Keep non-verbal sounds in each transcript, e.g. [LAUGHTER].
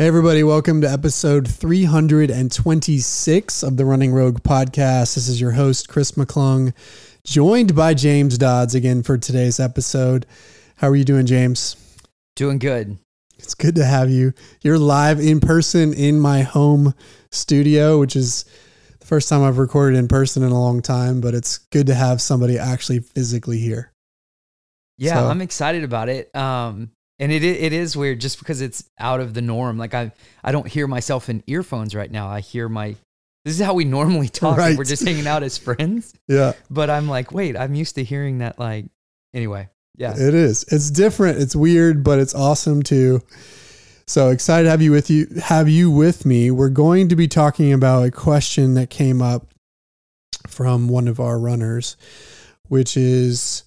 Hey, everybody, welcome to episode 326 of the Running Rogue podcast. This is your host, Chris McClung, joined by James Dodds again for today's episode. How are you doing, James? Doing good. It's good to have you. You're live in person in my home studio, which is the first time I've recorded in person in a long time, but it's good to have somebody actually physically here. Yeah, So- I'm excited about it. Um, and it it is weird just because it's out of the norm. Like I I don't hear myself in earphones right now. I hear my. This is how we [LAUGHS] normally talk. Right. We're just hanging out as friends. [LAUGHS] Yeah. But I'm like, wait, I'm used to hearing that. Like, anyway, yeah. It is. It's different. It's weird, but it's awesome too. So excited to have you with you have you with me. We're going to be talking about a question that came up from one of our runners, which is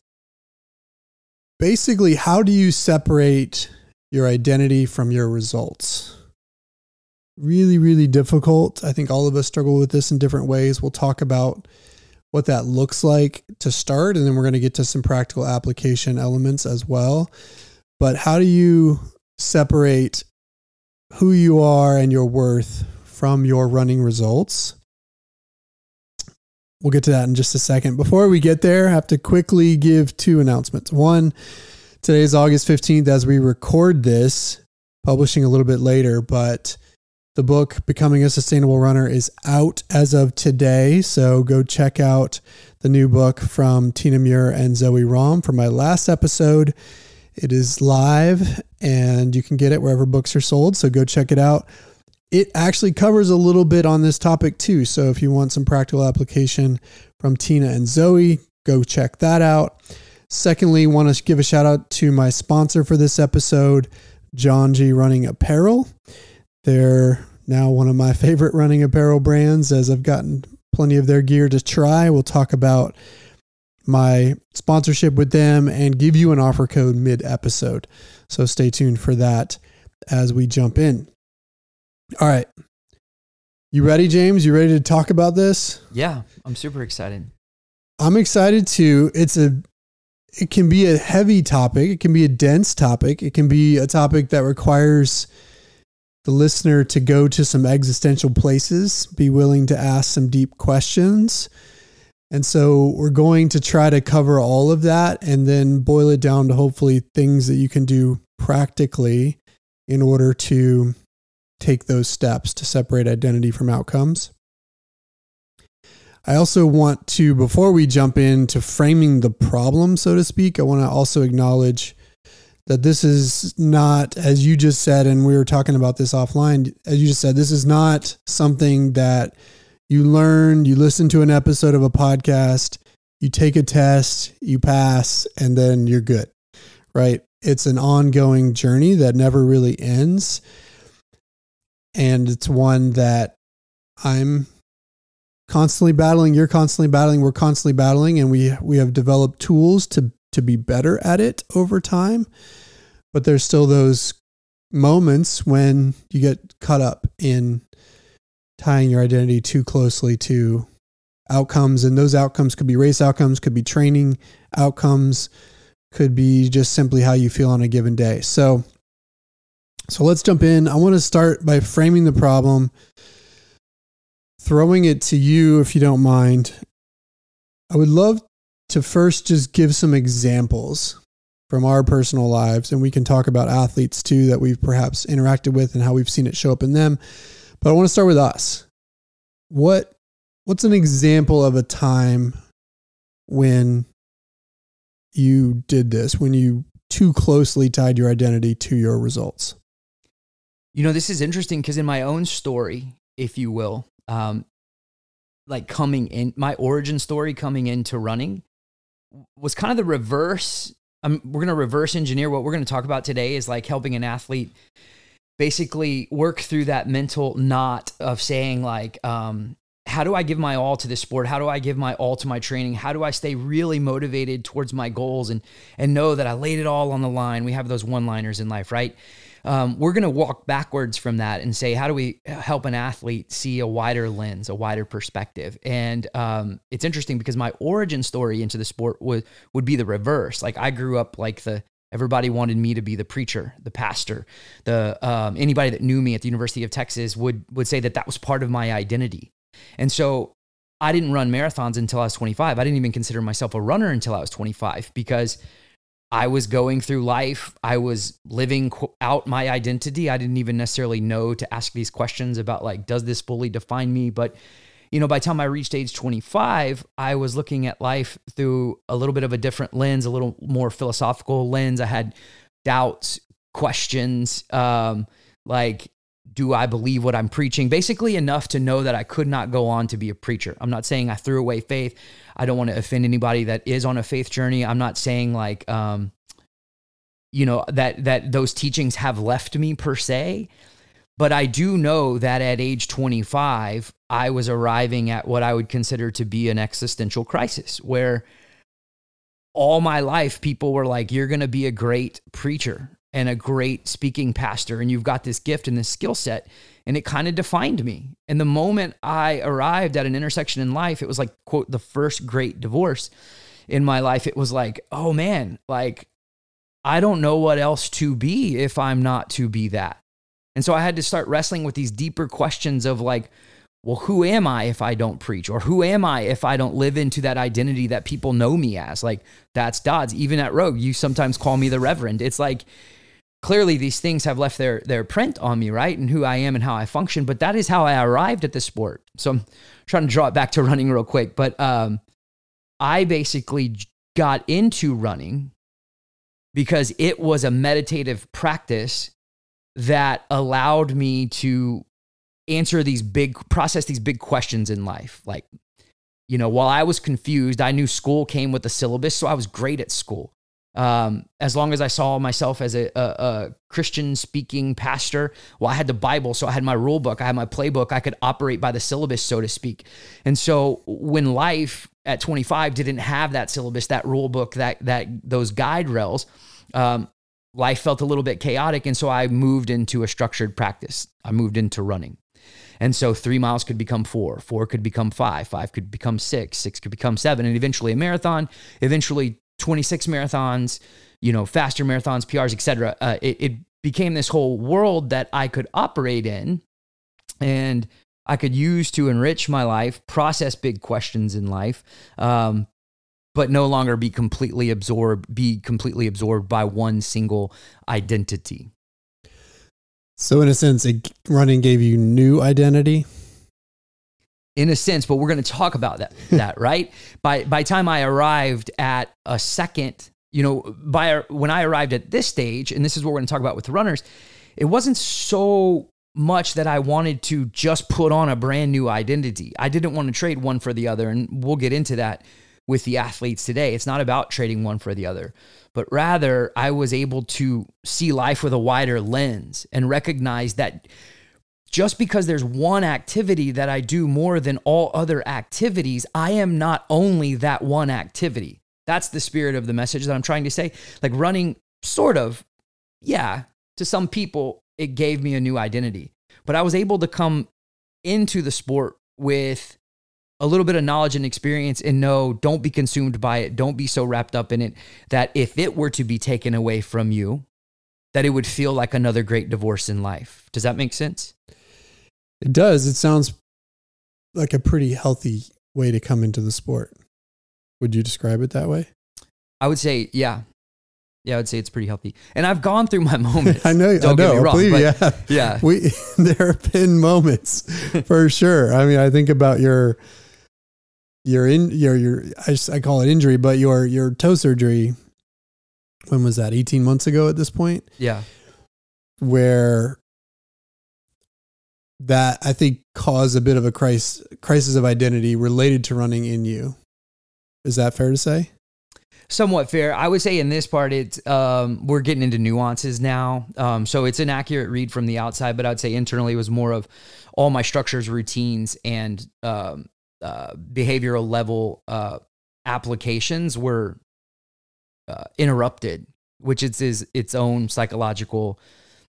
basically how do you separate your identity from your results? Really, really difficult. I think all of us struggle with this in different ways. We'll talk about what that looks like to start, and then we're going to get to some practical application elements as well. But how do you separate who you are and your worth from your running results? We'll get to that in just a second. Before we get there, I have to quickly give two announcements. One, today is August 15th as we record this, publishing a little bit later, but the book Becoming a Sustainable Runner is out as of today. So go check out the new book from Tina Muir and Zoe Rom from my last episode. It is live and you can get it wherever books are sold. So go check it out. It actually covers a little bit on this topic too. So if you want some practical application from Tina and Zoe, go check that out. Secondly, want to give a shout out to my sponsor for this episode, Janji Running Apparel. They're now one of my favorite running apparel brands as I've gotten plenty of their gear to try. We'll talk about my sponsorship with them and give you an offer code mid episode. So stay tuned for that as we jump in. All right. You ready, James? You ready to talk about this? Yeah, I'm super excited. I'm excited to. It's a it can be a heavy topic, it can be a dense topic, it can be a topic that requires the listener to go to some existential places, be willing to ask some deep questions. And so we're going to try to cover all of that and then boil it down to hopefully things that you can do practically in order to take those steps to separate identity from outcomes. I also want to, before we jump into framing the problem, so to speak, I want to also acknowledge that this is not, as you just said, and we were talking about this offline, as you just said, this is not something that you learn, you listen to an episode of a podcast, you take a test, you pass, and then you're good, right? It's an ongoing journey that never really ends. And it's one that I'm constantly battling you're constantly battling we're constantly battling and we we have developed tools to to be better at it over time but there's still those moments when you get caught up in tying your identity too closely to outcomes and those outcomes could be race outcomes could be training outcomes could be just simply how you feel on a given day. So so let's jump in i want to start by framing the problem throwing it to you if you don't mind. I would love to first just give some examples from our personal lives, and we can talk about athletes too that we've perhaps interacted with and how we've seen it show up in them. But I want to start with us. What what's an example of a time when you did this, when you too closely tied your identity to your results? You know, this is interesting because in my own story, if you will, um, like coming in, my origin story coming into running was kind of the reverse. Um, we're going to reverse engineer what we're going to talk about today is like helping an athlete basically work through that mental knot of saying like, um, how do I give my all to this sport? How do I give my all to my training? How do I stay really motivated towards my goals and and know that I laid it all on the line? We have those one-liners in life, right? Um, we're going to walk backwards from that and say, how do we help an athlete see a wider lens, a wider perspective? And um, it's interesting because my origin story into the sport would would be the reverse. Like I grew up like the Everybody wanted me to be the preacher, the pastor. The um, anybody that knew me at the University of Texas would would say that that was part of my identity. And so I didn't run marathons until I was 25. I didn't even consider myself a runner until I was 25 because I was going through life. I was living out my identity. I didn't even necessarily know to ask these questions about like, does this fully define me? But, you know, by the time I reached age 25, I was looking at life through a little bit of a different lens, a little more philosophical lens. I had doubts, questions, um, like, do I believe what I'm preaching? Basically, enough to know that I could not go on to be a preacher. I'm not saying I threw away faith. I don't want to offend anybody that is on a faith journey. I'm not saying like, um, you know, that that those teachings have left me per se. But I do know that at age 25, I was arriving at what I would consider to be an existential crisis where all my life people were like, You're going to be a great preacher and a great speaking pastor, and you've got this gift and this skill set. And it kind of defined me. And the moment I arrived at an intersection in life, it was like, quote, the first great divorce in my life. It was like, oh man, like, I don't know what else to be if I'm not to be that. And so I had to start wrestling with these deeper questions of like, well, who am I if I don't preach? Or who am I if I don't live into that identity that people know me as? Like, that's Dodds. Even at Rogue, you sometimes call me the Reverend. It's like, clearly these things have left their their print on me, right? And who I am and how I function. But that is how I arrived at the sport. So I'm trying to draw it back to [LAUGHS] running real quick. But um, I basically got into running because it was a meditative practice that allowed me to answer these big process these big questions in life like you know while i was confused i knew school came with a syllabus so i was great at school um, as long as I saw myself as a, a, a Christian speaking pastor, well, I had the Bible, so I had my rule book, I had my playbook, I could operate by the syllabus, so to speak. And so when life at 25 didn't have that syllabus, that rule book, that that those guide rails, um, life felt a little bit chaotic, and so I moved into a structured practice. I moved into running. And so three miles could become four, four could become five, five could become six, six could become seven, and eventually a marathon, eventually 26 marathons, you know, faster marathons, PRs, etc. Uh, it, it became this whole world that I could operate in and I could use to enrich my life, process big questions in life, um, but no longer be completely absorbed, be completely absorbed by one single identity. So, in a sense, it, running gave you new identity in a sense, but we're going to talk about that, that right? By by time I arrived at a second, you know, by when I arrived at this stage, and this is what we're going to talk about with the runners, it wasn't so much that I wanted to just put on a brand new identity. I didn't want to trade one for the other, and we'll get into that with the athletes today. It's not about trading one for the other, but rather I was able to see life with a wider lens and recognize that just because there's one activity that I do more than all other activities, I am not only that one activity. That's the spirit of the message that I'm trying to say. Like running, sort of, yeah, to some people, it gave me a new identity. But I was able to come into the sport with a little bit of knowledge and experience and know don't be consumed by it. Don't be so wrapped up in it that if it were to be taken away from you, that it would feel like another great divorce in life. Does that make sense? It does. It sounds like a pretty healthy way to come into the sport. Would you describe it that way? I would say, yeah. Yeah, I would say it's pretty healthy. And I've gone through my [LAUGHS] moments. [LAUGHS] I know. Don't I know. get me wrong. Please, yeah. yeah. [LAUGHS] We there have been moments for sure. I mean, I think about your your in your your I, I call it injury, but your your toe surgery. When was that? Eighteen months ago at this point. Yeah. Where that I think caused a bit of a crisis crisis of identity related to running in you. Is that fair to say? Somewhat fair. I would say in this part, it's um, we're getting into nuances now. Um, so it's an accurate read from the outside, but I'd say internally it was more of all my structures, routines, and um, uh, behavioral level uh, applications were uh, interrupted, which is, is its own psychological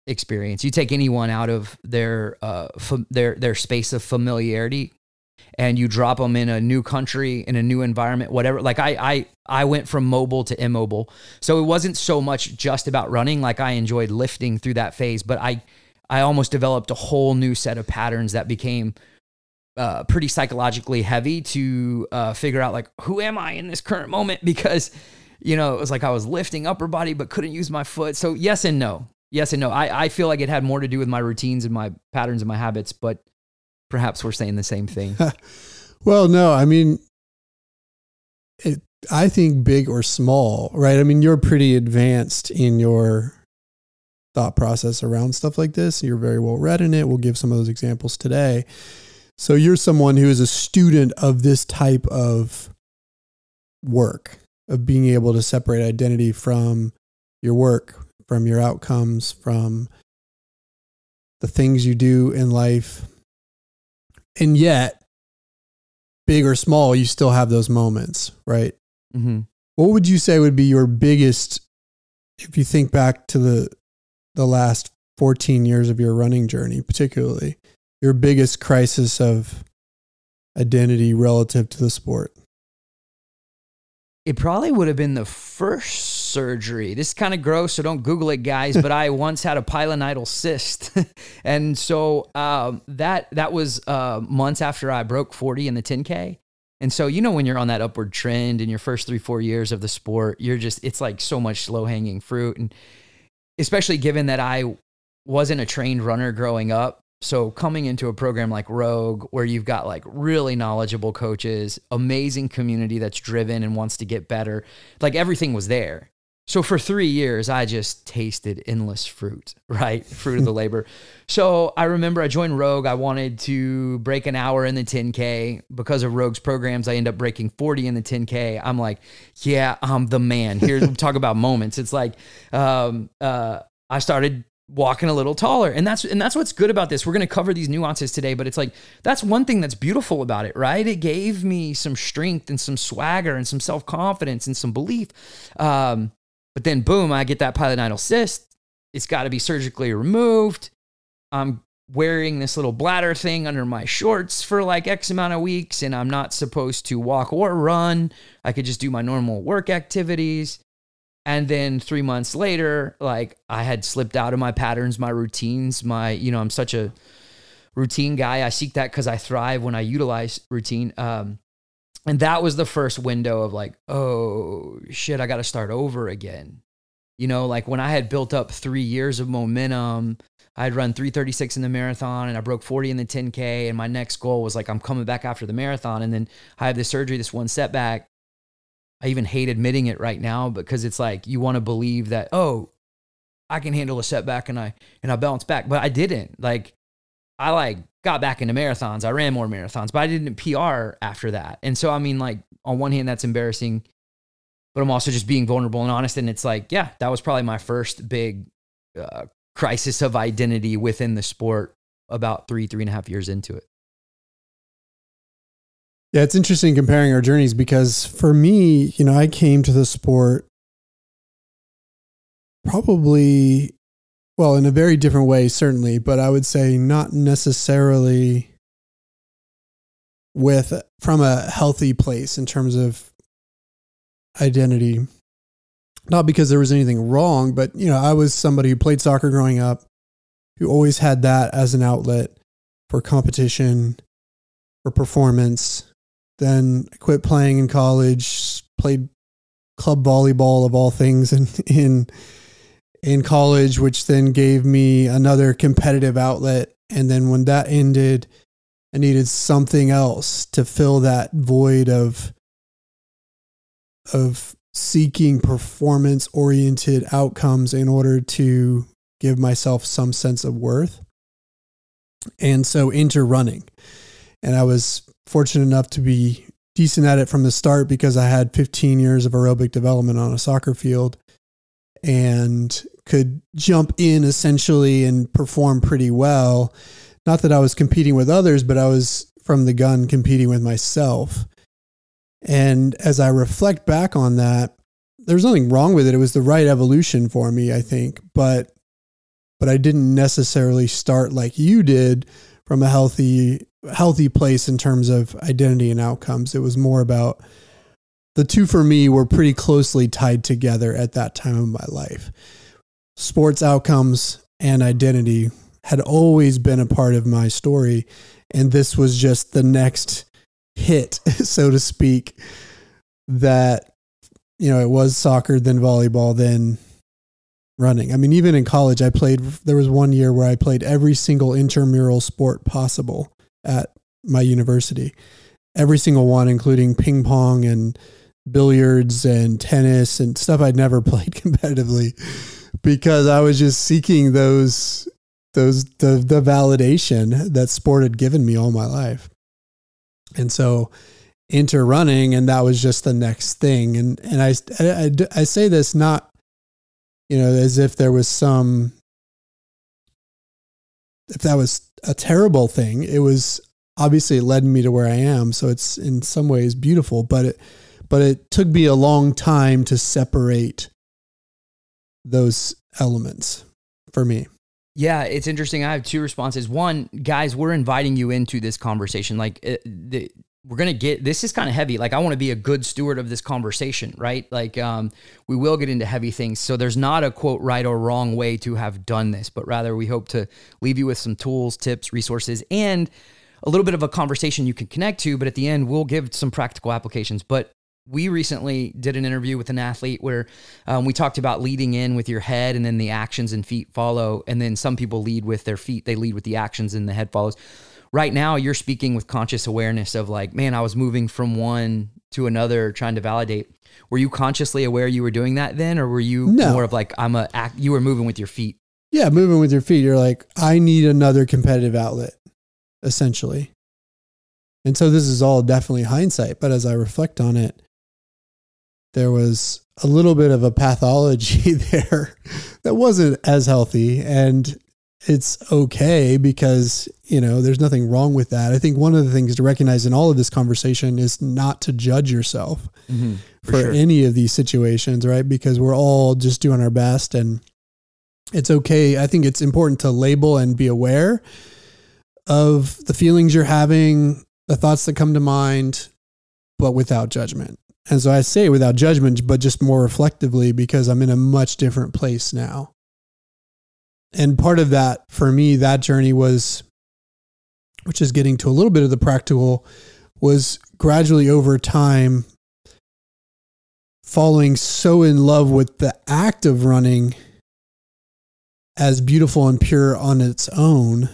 experience. You take anyone out of their uh, their their space of familiarity, and you drop them in a new country in a new environment whatever like i i i went from mobile to immobile. So it wasn't so much just about running like i enjoyed lifting through that phase but i i almost developed a whole new set of patterns that became uh, pretty psychologically heavy to uh, figure out like who am i in this current moment? [LAUGHS] Because you know it was like i was lifting upper body but couldn't use my foot. So yes and no yes and no i, I feel like it had more to do with my routines and my patterns and my habits but perhaps we're saying the same thing. [LAUGHS] well, no, I mean, it, I think big or small, right? I mean, you're pretty advanced in your thought process around stuff like this. You're very well read in it. We'll give some of those examples today. So you're someone who is a student of this type of work, of being able to separate identity from your work, from your outcomes, from the things you do in life, and yet big or small you still have those moments right? Mm-hmm. what would you say would be your biggest if you think back to the the last 14 years of your running journey particularly your biggest crisis of identity relative to the sport it probably would have been the first surgery. This is kind of gross, so don't Google it, guys. but I [LAUGHS] once had a pilonidal cyst, [LAUGHS] and so um, that that was uh, months after I broke forty in the 10k. And so you know when you're on that upward trend in your first three four years of the sport, you're just it's like so much low hanging fruit, and especially given that I wasn't a trained runner growing up. So coming into a program like Rogue, where you've got like really knowledgeable coaches, amazing community that's driven and wants to get better, like everything was there. So for three years, I just tasted endless fruit, [LAUGHS] right? Fruit of the [LAUGHS] labor. So I remember I joined Rogue. I wanted to break an hour in the 10K. Because of Rogue's programs, I end up breaking 40 in the 10K. I'm like, yeah, I'm the man. Here, [LAUGHS] talk about moments. It's like, um, uh, I started walking a little taller and that's and that's what's good about this we're going to cover these nuances today but it's like that's one thing that's beautiful about it right it gave me some strength and some swagger and some self-confidence and some belief um, but then, boom, I get that pilonidal cyst. It's got to be surgically removed. I'm wearing this little bladder thing under my shorts for like X amount of weeks, and I'm not supposed to walk or run. I could just do my normal work activities. And then three months later, like I had slipped out of my patterns, my routines, my, you know, I'm such a routine guy. I seek that because I thrive when I utilize routine. Um, and that was the first window of like, oh shit, I got to start over again. You know, like when I had built up three years of momentum, I'd run 336 in the marathon and I broke 40 in the 10K. And my next goal was like, I'm coming back after the marathon. And then I have this surgery, this one setback. I even hate admitting it right now because it's like you want to believe that, oh, I can handle a setback and I and I bounce back. But I didn't. Like I like got back into marathons. I ran more marathons, but I didn't PR after that. And so, I mean, like, on one hand, that's embarrassing, but I'm also just being vulnerable and honest. And it's like, yeah, that was probably my first big uh, crisis of identity within the sport about three, three and a half years into it. Yeah, it's interesting comparing our journeys because for me, you know, I came to the sport probably well, in a very different way, certainly, but I would say not necessarily with from a healthy place in terms of identity. Not because there was anything wrong, but you know, I was somebody who played soccer growing up, who always had that as an outlet for competition, for performance. Then I quit playing in college, played club volleyball of all things in [LAUGHS] in in college, which then gave me another competitive outlet. And then when that ended, I needed something else to fill that void of of seeking performance oriented outcomes in order to give myself some sense of worth. And so into running. And I was fortunate enough to be decent at it from the start because I had 15 years of aerobic development on a soccer field and could jump in essentially and perform pretty well. Not that I was competing with others, but I was from the gun competing with myself. And as I reflect back on that, there's nothing wrong with it. It was the right evolution for me, I think. But but I didn't necessarily start like you did from a healthy healthy place in terms of identity and outcomes. It was more about the two for me were pretty closely tied together at that time of my life. Sports outcomes and identity had always been a part of my story. And this was just the next hit, [LAUGHS] so to speak, that, you know, it was soccer, then volleyball, then running. I mean, even in college, I played, there was one year where I played every single intramural sport possible at my university. Every single one, including ping pong and billiards and tennis and stuff I'd never [LAUGHS] played competitively because I was just seeking those those the the validation that sport had given me all my life. And so enter running and that was just the next thing and and I I, I say this not you know as if there was some if that was a terrible thing it was obviously led me to where I am so it's in some ways beautiful but it but it took me a long time to separate those elements for me. Yeah, it's interesting. I have two responses. One, guys, we're inviting you into this conversation. Like, uh, the, we're gonna get this is kind of heavy. Like, I want to be a good steward of this conversation, right? Like, um, we will get into heavy things. So there's not a quote right or wrong way to have done this, but rather we hope to leave you with some tools, tips, resources, and a little bit of a conversation you can connect to. But at the end, we'll give some practical applications. But we recently did an interview with an athlete where um, we talked about leading in with your head and then the actions and feet follow. And then some people lead with their feet, they lead with the actions and the head follows. Right now, you're speaking with conscious awareness of like, man, I was moving from one to another trying to validate. Were you consciously aware you were doing that then, or were you no. more of like, I'm a act, you were moving with your feet? Yeah, moving with your feet. You're like, I need another competitive outlet, essentially. And so this is all definitely hindsight, but as I reflect on it, there was a little bit of a pathology [LAUGHS] there that wasn't as healthy and it's okay because you know there's nothing wrong with that. I think one of the things to recognize in all of this conversation is not to judge yourself mm-hmm, for, for sure. any of these situations right? Because we're all just doing our best and it's okay. I think it's important to label and be aware of the feelings you're having the thoughts that come to mind but without judgment. And so I say without judgment, but just more reflectively because I'm in a much different place now. And part of that for me, that journey was, which is getting to a little bit of the practical, was gradually over time falling so in love with the act of running as beautiful and pure on its own,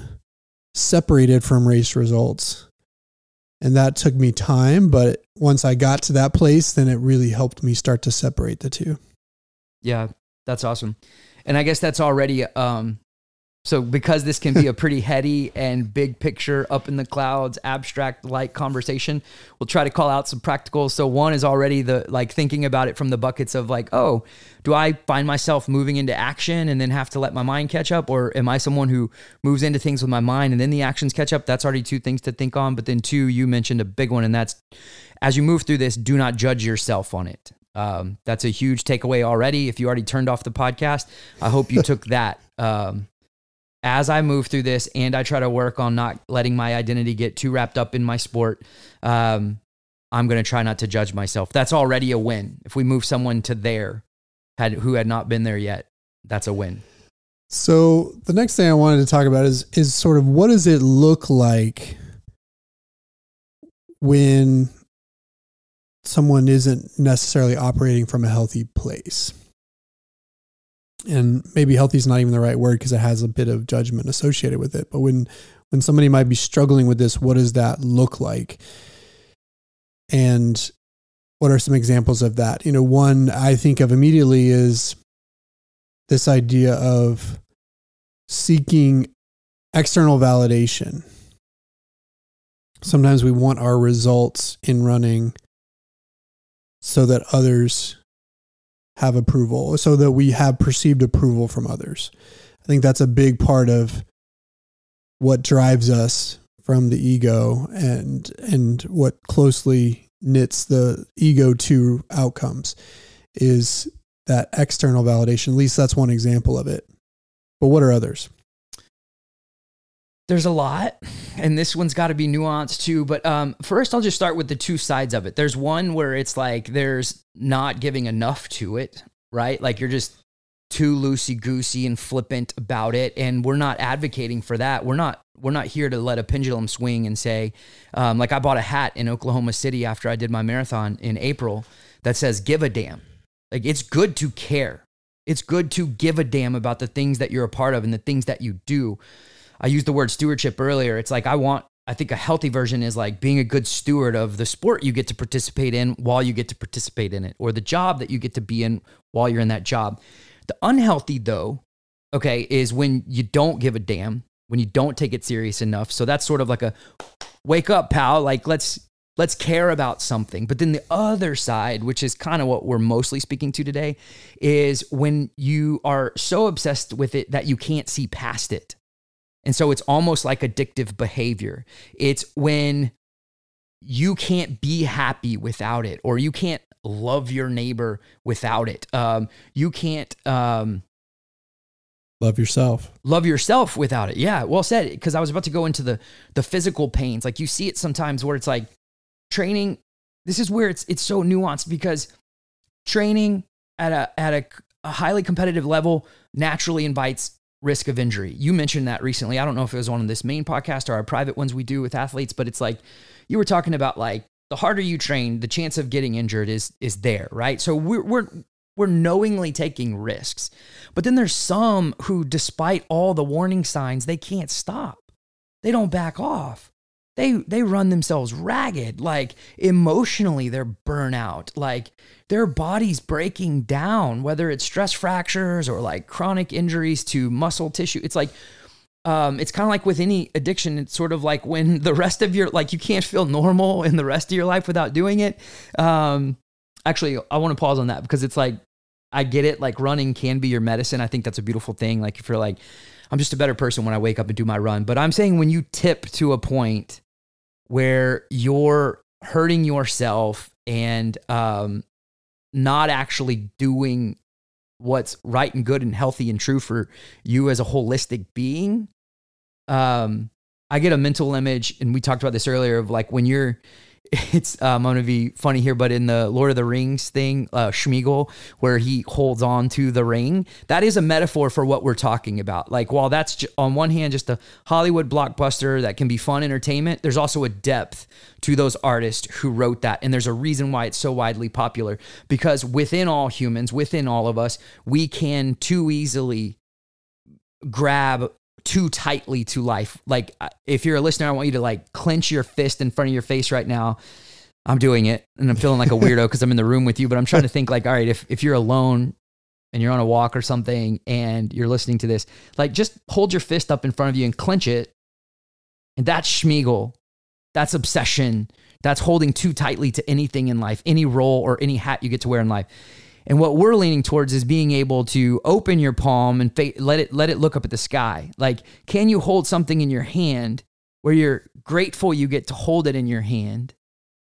separated from race results. And that took me time, but once I got to that place, then it really helped me start to separate the two. Yeah, that's awesome. And I guess that's already um so because this can be a [LAUGHS] pretty heady and big picture up in the clouds abstract like conversation, we'll try to call out some practical. So one is already the like thinking about it from the buckets of like, oh, do I find myself moving into action and then have to let my mind catch up or am I someone who moves into things with my mind and then the actions catch up? That's already two things to think on, but then two, you mentioned a big one and that's as you move through this, do not judge yourself on it. Um, that's a huge takeaway already. If you already turned off the podcast, I hope you took [LAUGHS] that. Um, as I move through this and I try to work on not letting my identity get too wrapped up in my sport, um, I'm going to try not to judge myself. That's already a win. If we move someone to there had, who had not been there yet, that's a win. So the next thing I wanted to talk about is is sort of what does it look like when someone isn't necessarily operating from a healthy place. And maybe healthy is not even the right word because it has a bit of judgment associated with it but when when somebody might be struggling with this what does that look like? And what are some examples of that? You know one i think of immediately is this idea of seeking external validation. Sometimes we want our results in running so that others have approval, so that we have perceived approval from others. I think that's a big part of what drives us from the ego and and what closely knits the ego to outcomes is that external validation. At least that's one example of it. But what are others? There's a lot, and this one's got to be nuanced too. But um, first, I'll just start with the two sides of it. There's one where it's like there's not giving enough to it, right? Like you're just too loosey goosey and flippant about it, and we're not advocating for that. We're not we're not here to let a pendulum swing and say, um, like I bought a hat in Oklahoma City after I did my marathon in April that says "Give a damn." Like it's good to care. It's good to give a damn about the things that you're a part of and the things that you do. I used the word stewardship earlier. It's like I want I think a healthy version is like being a good steward of the sport you get to participate in while you get to participate in it or the job that you get to be in while you're in that job. The unhealthy though, okay, is when you don't give a damn, when you don't take it serious enough. So that's sort of like a wake up, pal, like let's let's care about something. But then the other side, which is kind of what we're mostly speaking to today, is when you are so obsessed with it that you can't see past it. And so it's almost like addictive behavior. It's when you can't be happy without it, or you can't love your neighbor without it. Um, you can't um, love yourself. Love yourself without it. Yeah, well said. Because I was about to go into the the physical pains. Like you see it sometimes where it's like training. This is where it's it's so nuanced because training at a at a, a highly competitive level naturally invites risk of injury. You mentioned that recently. I don't know if it was on this main podcast or our private ones we do with athletes, but it's like you were talking about like the harder you train, the chance of getting injured is is there, right? So we're we're we're knowingly taking risks. But then there's some who despite all the warning signs, they can't stop. They don't back off they they run themselves ragged like emotionally they're burnout like their body's breaking down whether it's stress fractures or like chronic injuries to muscle tissue. It's like um, it's kind of like with any addiction it's sort of like when [LAUGHS] the rest of your like you can't feel normal in the rest of your life without doing it. Um, actually i want to pause on that because it's like i get it like running can be your medicine. I think that's a beautiful thing like if you're like i'm just a better person when i wake up and do my run. But i'm saying when you tip to a point where you're hurting yourself and um, not actually doing what's right and good and healthy and true for you as a holistic being. Um, I get a mental image, and we talked about this earlier of like when you're it's um, I'm gonna be funny here, but in the Lord of the Rings thing, uh, where he holds on to the ring, that is a metaphor for what we're talking about. Like, while that's on one hand just a Hollywood blockbuster that can be fun entertainment, there's also a depth to those artists who wrote that, and there's a reason why it's so widely popular. Because within all humans, within all of us, we can too easily grab too tightly to life. Like uh, if you're a listener, I want you to like clench your fist in front of your face right now. I'm doing it and I'm feeling like a weirdo because I'm in the room with you, but I'm trying to think like, all right, if, if you're alone and you're on a walk or something and you're listening to this, like just hold your fist up in front of you and clench it. And that's Smeagol. That's obsession. That's holding too tightly to anything in life, any role or any hat you get to wear in life. And what we're leaning towards is being able to open your palm and fa- let it let it look up at the sky. Like, can you hold something in your hand where you're grateful you get to hold it in your hand,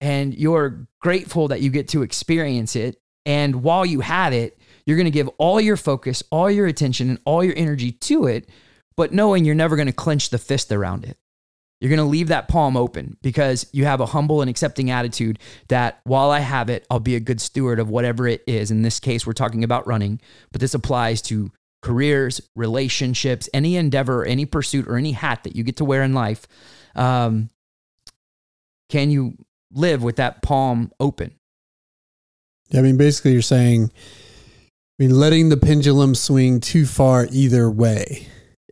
and you're grateful that you get to experience it. And while you have it, you're going to give all your focus, all your attention, and all your energy to it, but knowing you're never going to clench the fist around it. You're going to leave that palm open because you have a humble and accepting attitude that while I have it, I'll be a good steward of whatever it is. In this case, we're talking about running, but this applies to careers, relationships, any endeavor, any pursuit, or any hat that you get to wear in life. Um, can you live with that palm open? Yeah, I mean, basically, you're saying, I mean, letting the pendulum swing too far either way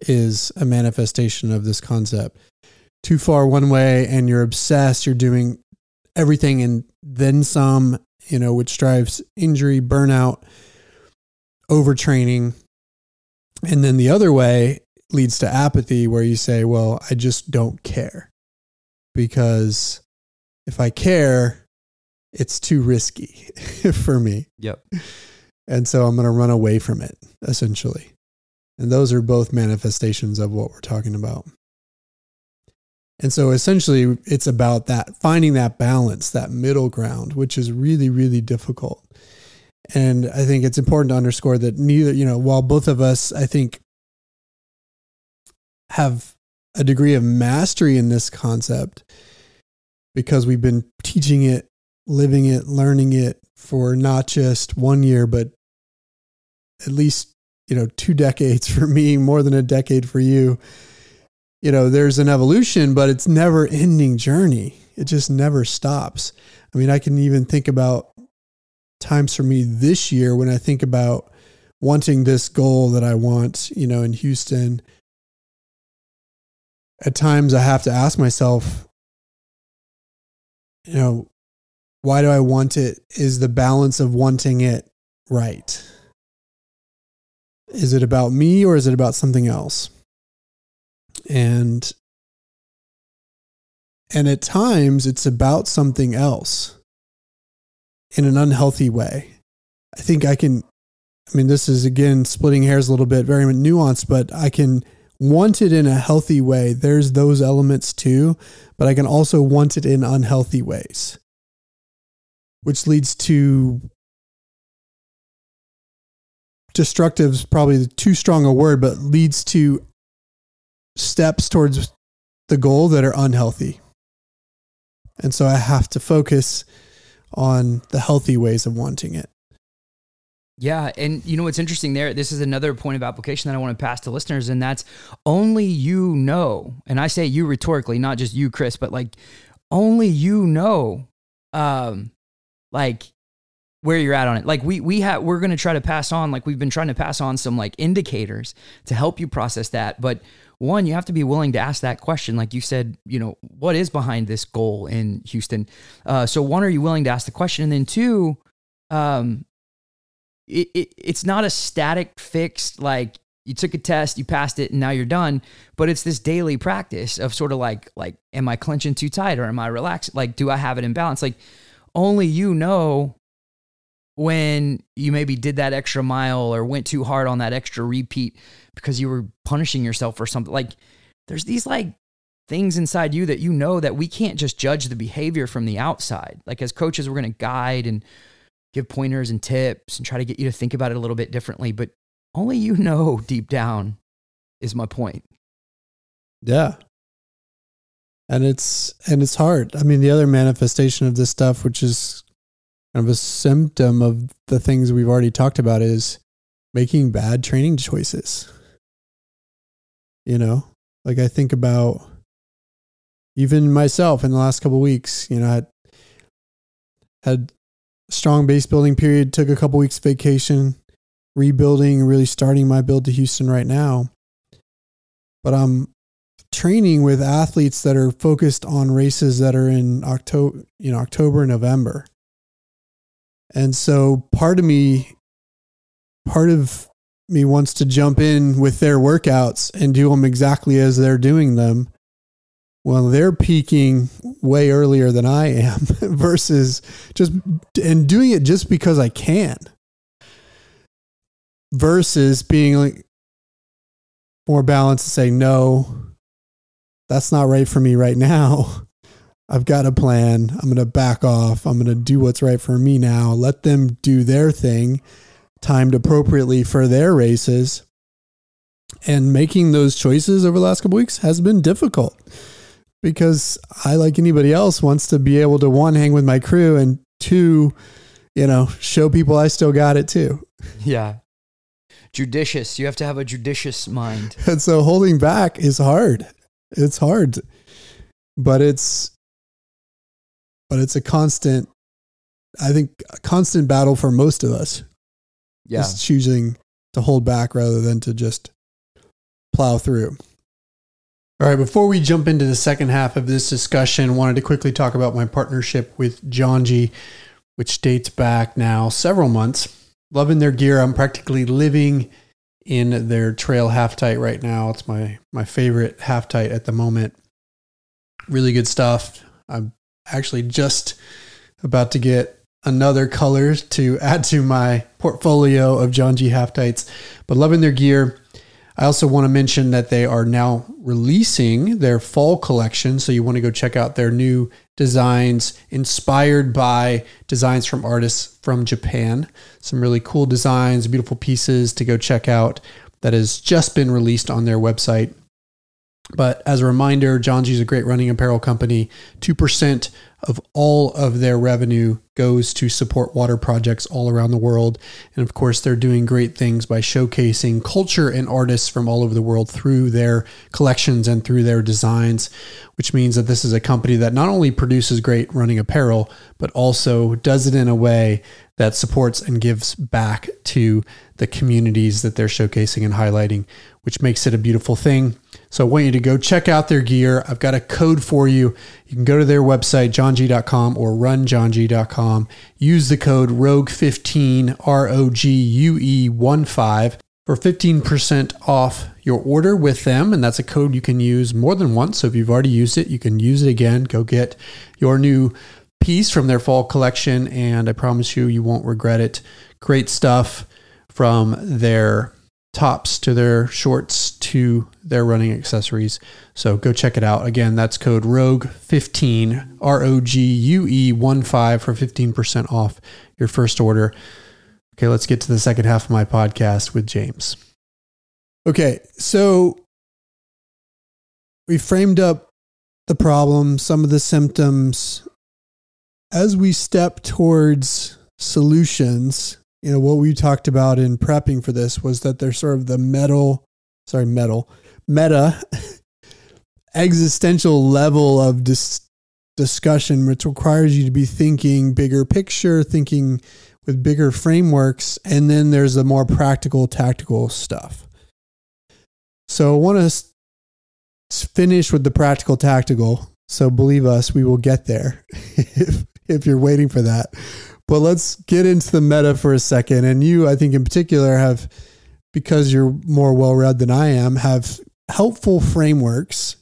is a manifestation of this concept too far one way and you're obsessed, you're doing everything and then some, you know, which drives injury, burnout, overtraining. And then the other way leads to apathy where you say, well, I just don't care because if I care, it's too risky [LAUGHS] for me. Yep. And so I'm going to run away from it essentially. And those are both manifestations of what we're talking about. And so essentially, it's about that finding that balance, that middle ground, which is really, really difficult. And I think it's important to underscore that neither, you know, while both of us, I think, have a degree of mastery in this concept because we've been teaching it, living it, learning it for not just one year, but at least, you know, two decades [LAUGHS] for me, more than a decade for you. You know, there's an evolution, but it's never ending journey. It just never stops. I mean, I can even think about times for me this year when I think about wanting this goal that I want, you know, in Houston. At times I have to ask myself, you know, why do I want it? Is the balance of wanting it right? Is it about me or is it about something else? And and at times it's about something else in an unhealthy way. I think I can I mean this is again splitting hairs a little bit, very nuanced, but I can want it in a healthy way. There's those elements too, but I can also want it in unhealthy ways, which leads to destructive is probably too strong a word, but leads to steps towards the goal that are unhealthy. And so I have to focus on the healthy ways of wanting it. Yeah. And you know what's interesting there? This is another point of application that I want to pass to listeners, and that's only you know. And I say you rhetorically, not just you, Chris, but like only you know um like where you're at on it. Like we we have we're gonna try to pass on, like we've been trying to pass on some like indicators to help you process that. But one, you have to be willing to ask that question. Like you said, you know, what is behind this goal in Houston? Uh, so one, are you willing to ask the question? And then two, um, it, it, it's not a static fixed like you took a test you passed it and now you're done but it's this daily practice of sort of like like am i clenching too tight or am i relaxed like do i have it in balance like only you know when you maybe did that extra mile or went too hard on that extra repeat because you were punishing yourself for something like there's these like things inside you that you know that we can't just judge the behavior from the outside like as coaches we're going to guide and give pointers and tips and try to get you to think about it a little bit differently. But only you [LAUGHS] know deep down is my point. Yeah. And it's and it's hard. I mean, the other manifestation of this stuff, which is kind of a symptom of the things we've already talked about, is making bad training choices. You know, like I think about even myself in the last couple weeks, you know, I had, had strong base building period, took a couple weeks vacation, rebuilding, really starting my build to Houston right now. But I'm training with athletes that are focused on races that are in October, you know, October, November. And so part of me, part of me wants to jump in with their workouts and do them exactly as they're doing them well, they're peaking way earlier than I am [LAUGHS] versus just and doing it just because I can versus being like more balanced and say, no, that's not right for me right now. I've got a plan. I'm going to back off. I'm going to do what's right for me now. Let them do their thing, timed appropriately for their races. And making those choices over the last couple weeks has been difficult because I, like anybody else, wants to be able to one, hang with my crew and two, you know, show people I still got it too. Yeah. Judicious. You have to have a judicious mind. [LAUGHS] And so holding back is hard. It's hard. But it's but it's a constant I think a constant battle for most of us. Yeah. Just choosing to hold back rather than to just plow through. All right, before we jump into the second half of this discussion, wanted to quickly talk about my partnership with Janji, which dates back now several months. Loving their gear. I'm practically living in their trail half tight right now. It's my my favorite half tight at the moment. Really good stuff. I'm actually just about to get another color to [LAUGHS] add to my portfolio of Janji half tights, but loving their gear. I also want to mention that they are now releasing their fall collection. So you want to go check out their new designs inspired by designs from artists from Japan. Some really cool designs, beautiful pieces to go check out that has just been released on their website. But as a reminder, Janji is a great running apparel company. 2% of all of their revenue goes to support water projects all around the world. And of course, they're doing great things by showcasing culture and artists from all over the world through their collections and through their designs, which means that this is a company that not only produces great running apparel, but also does it in a way that supports and gives back to the communities that they're showcasing and highlighting, which makes it a beautiful thing. So I want you to go check out their gear. I've got a code for you. You can go to their website, janji.com or runjanji.com. Use the code ROGUE15, R O G U E 1 5 for 15% off your order with them. And that's a code you can use more than once. So if you've already used it, you can use it again. Go get your new piece from their fall collection. And I promise you, you won't regret it. Great stuff from their tops to their shorts to their running accessories. So go check it out. Again, that's code ROGUE15, R O G U E 1 5 for 15% off your first order. Okay, let's get to the second half of my podcast with James. Okay, so we framed up the problem, some of the symptoms. As we step towards solutions, you know, what we talked about in prepping for this was that there's sort of the metal, sorry, metal, meta [LAUGHS] existential level of dis- discussion, which requires you to be thinking bigger picture, thinking with bigger frameworks. And then there's the more practical, tactical stuff. So I want to finish with the practical, tactical. So believe us, we will get there [LAUGHS] if, if you're waiting for that. But let's get into the meta for a second. And you, I think in particular, have, because you're more well read than I am, have helpful frameworks,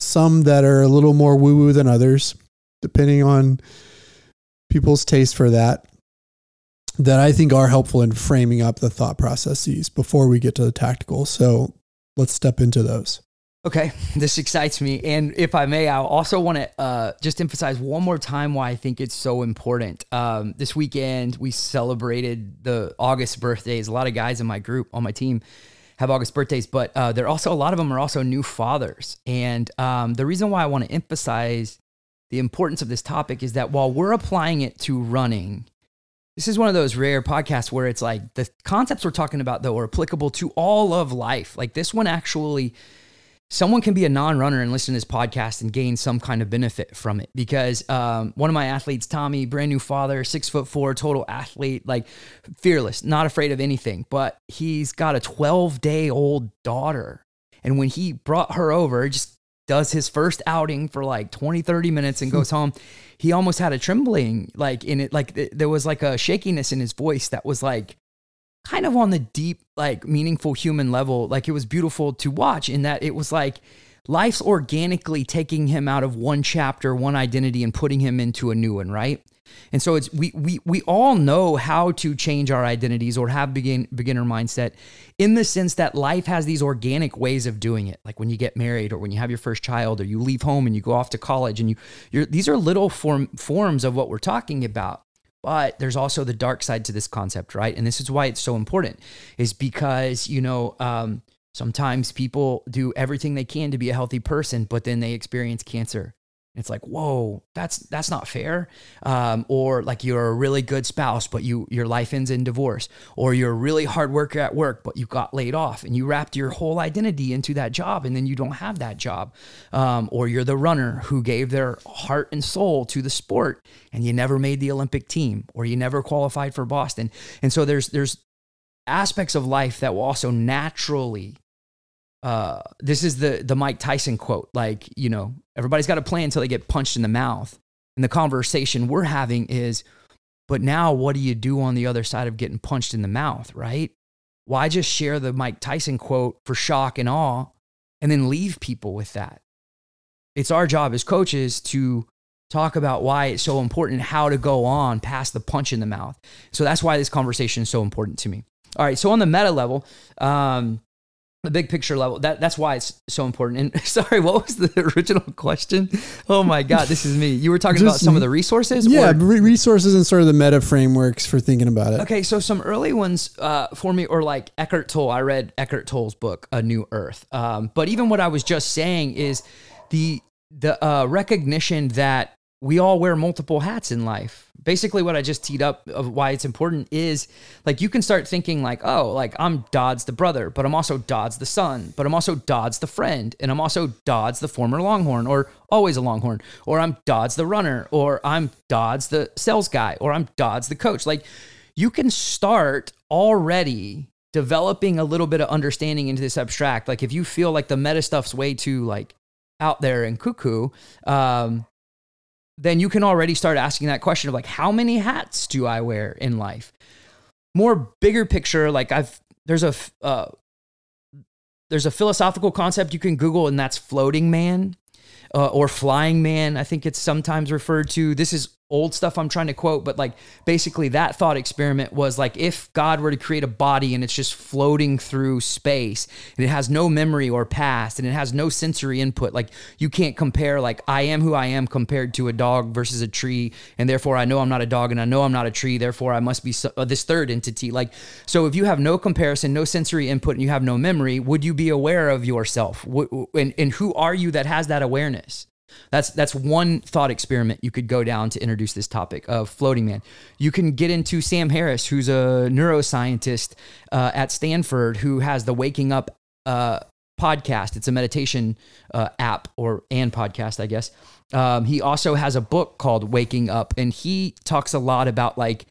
some that are a little more woo woo than others, depending on people's taste for that, that I think are helpful in framing up the thought processes before we get to the tactical. So let's step into those. Okay, [LAUGHS] this excites me. And if I may, I also want to uh, just emphasize one more time why I think it's so important. Um, this weekend, we celebrated the August birthdays. A lot of guys in my group, on my team, have August birthdays, but uh, they're also, a lot of them are also new fathers. And um, the reason why I want to emphasize the importance of this topic is that while we're applying it to running, this is one of those rare podcasts where it's like the concepts we're talking about, though, are applicable to all of life. Like this one actually someone can be a non-runner and listen to this podcast and gain some kind of benefit from it. Because um, one of my athletes tommy brand new father six foot four total athlete like fearless not afraid of anything. But he's got a 12 day old daughter. And when he brought her over just does his first outing for like 20 30 minutes and goes [LAUGHS] home. He almost had a trembling like in it like there was like a shakiness in his voice that was like kind of on the deep, like meaningful human level. Like it was beautiful to watch in that it was like life's organically taking him out of one chapter, one identity, and putting him into a new one, right? And so it's we we we all know how to change our identities or have begin beginner mindset in the sense that life has these organic ways of doing it. Like when you get married or when you have your first child or you leave home and you go off to college and you you're these are little form forms of what we're talking about. But there's also the dark side to this concept, right? And this is why it's so important, is because, you know, um, sometimes people do everything they can to be a healthy person, but then they experience cancer. It's like, whoa, that's that's not fair. Um, or like you're a really good spouse, but you your life ends in divorce. Or you're a really hard worker at work, but you got laid off and you wrapped your whole identity into that job, and then you don't have that job. Um, or you're the runner who gave their heart and soul to the sport, and you never made the Olympic team, or you never qualified for Boston. And so there's there's aspects of life that will also naturally uh, this is the the Mike Tyson quote. Like, you know, everybody's got a plan until they get punched in the mouth. And the conversation we're having is, but now what do you do on the other side of getting punched in the mouth, right? Why just share the Mike Tyson quote for shock and awe and then leave people with that? It's our job as coaches to talk about why it's so important, how to go on past the punch in the mouth. So that's why this conversation is so important to me. All right. So on the meta level, um, the big picture level. That that's why it's so important. And [LAUGHS] sorry what was the [LAUGHS] original question? Oh my god this is me. You were talking Just, about some of the resources yeah or? resources and sort of the meta frameworks for thinking about it. Okay so some early ones uh, for me or like eckhart tolle. I read eckhart tolle's book a new earth. Um, but even what i was just saying is the the uh, recognition that we all wear multiple hats in life. Basically, what I just teed up of why it's important is like you can start thinking like, oh, like I'm Dodds the brother, but I'm also Dodds the son, but I'm also Dodds the friend, and I'm also Dodds the former Longhorn, or always a Longhorn, or I'm Dodds the runner, or I'm Dodds the sales guy, or I'm Dodds the coach. Like you can start already developing a little bit of understanding into this abstract. Like if you feel like the meta stuff's way too like out there and cuckoo, um, then you can already start asking that question of like, how many hats do I wear in life? More bigger picture, like I've there's a uh, there's a philosophical concept you can Google, and that's floating man uh, or flying man. I think it's sometimes referred to. This is old stuff I'm trying to quote, but like basically that thought experiment was like if God were to create a body and it's just floating through space and it has no memory or past and it has no sensory input, like you can't compare like I am who I am compared to a dog versus a tree, and therefore I know I'm not a dog and I know I'm not a tree, therefore I must be so, uh, this third entity. Like so, if you have no comparison, no sensory input, and you have no memory, would you be aware of yourself? And and who are you that has that awareness? That's that's one thought experiment you could go down to introduce this topic of floating man. You can get into Sam Harris, who's a neuroscientist uh, at Stanford, who has the Waking Up uh, podcast. It's a meditation uh, app or and podcast, I guess. Um, he also has a book called Waking Up, and he talks a lot about like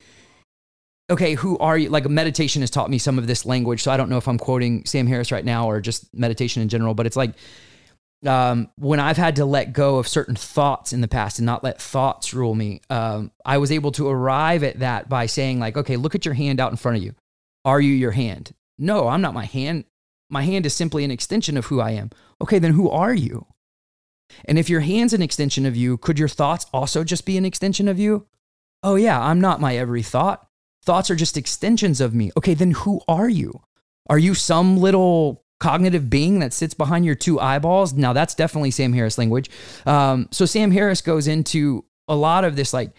okay, who are you? Like meditation has taught me some of this language. So I don't know if I'm quoting Sam Harris right now or just meditation in general, but it's like um, when I've had to let go of certain thoughts in the past and not let thoughts rule me, um, I was able to arrive at that by saying, like, okay, look at your hand out in front of you. Are you your hand? No, I'm not my hand. My hand is simply an extension of who I am. Okay, then who are you? And if your hand's an extension of you, could your thoughts also just be an extension of you? Oh, yeah, I'm not my every thought. Thoughts are just extensions of me. Okay, then who are you? Are you some little cognitive being that sits behind your two eyeballs. Now that's definitely Sam Harris language. Um, so Sam Harris goes into a lot of this, like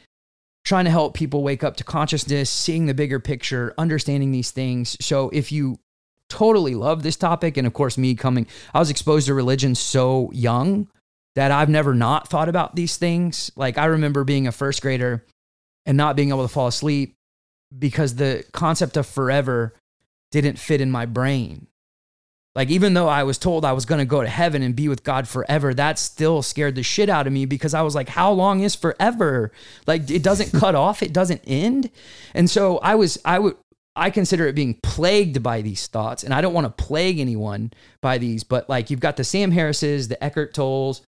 trying to help people wake up to consciousness, seeing the bigger picture, understanding these things. So if you totally love this topic, and of course me coming, I was exposed to religion so young that I've never not thought about these things. Like I remember being a first grader and not being able to fall asleep because the concept of forever didn't fit in my brain. Like, even though I was told I was going to go to heaven and be with God forever, that still scared the shit out of me because I was like, how long is forever? Like, it doesn't [LAUGHS] cut off, it doesn't end. And so I was, I would, I consider it being plagued by these thoughts. And I don't want to plague anyone by these, but like, you've got the Sam Harris's, the Eckhart Tolles.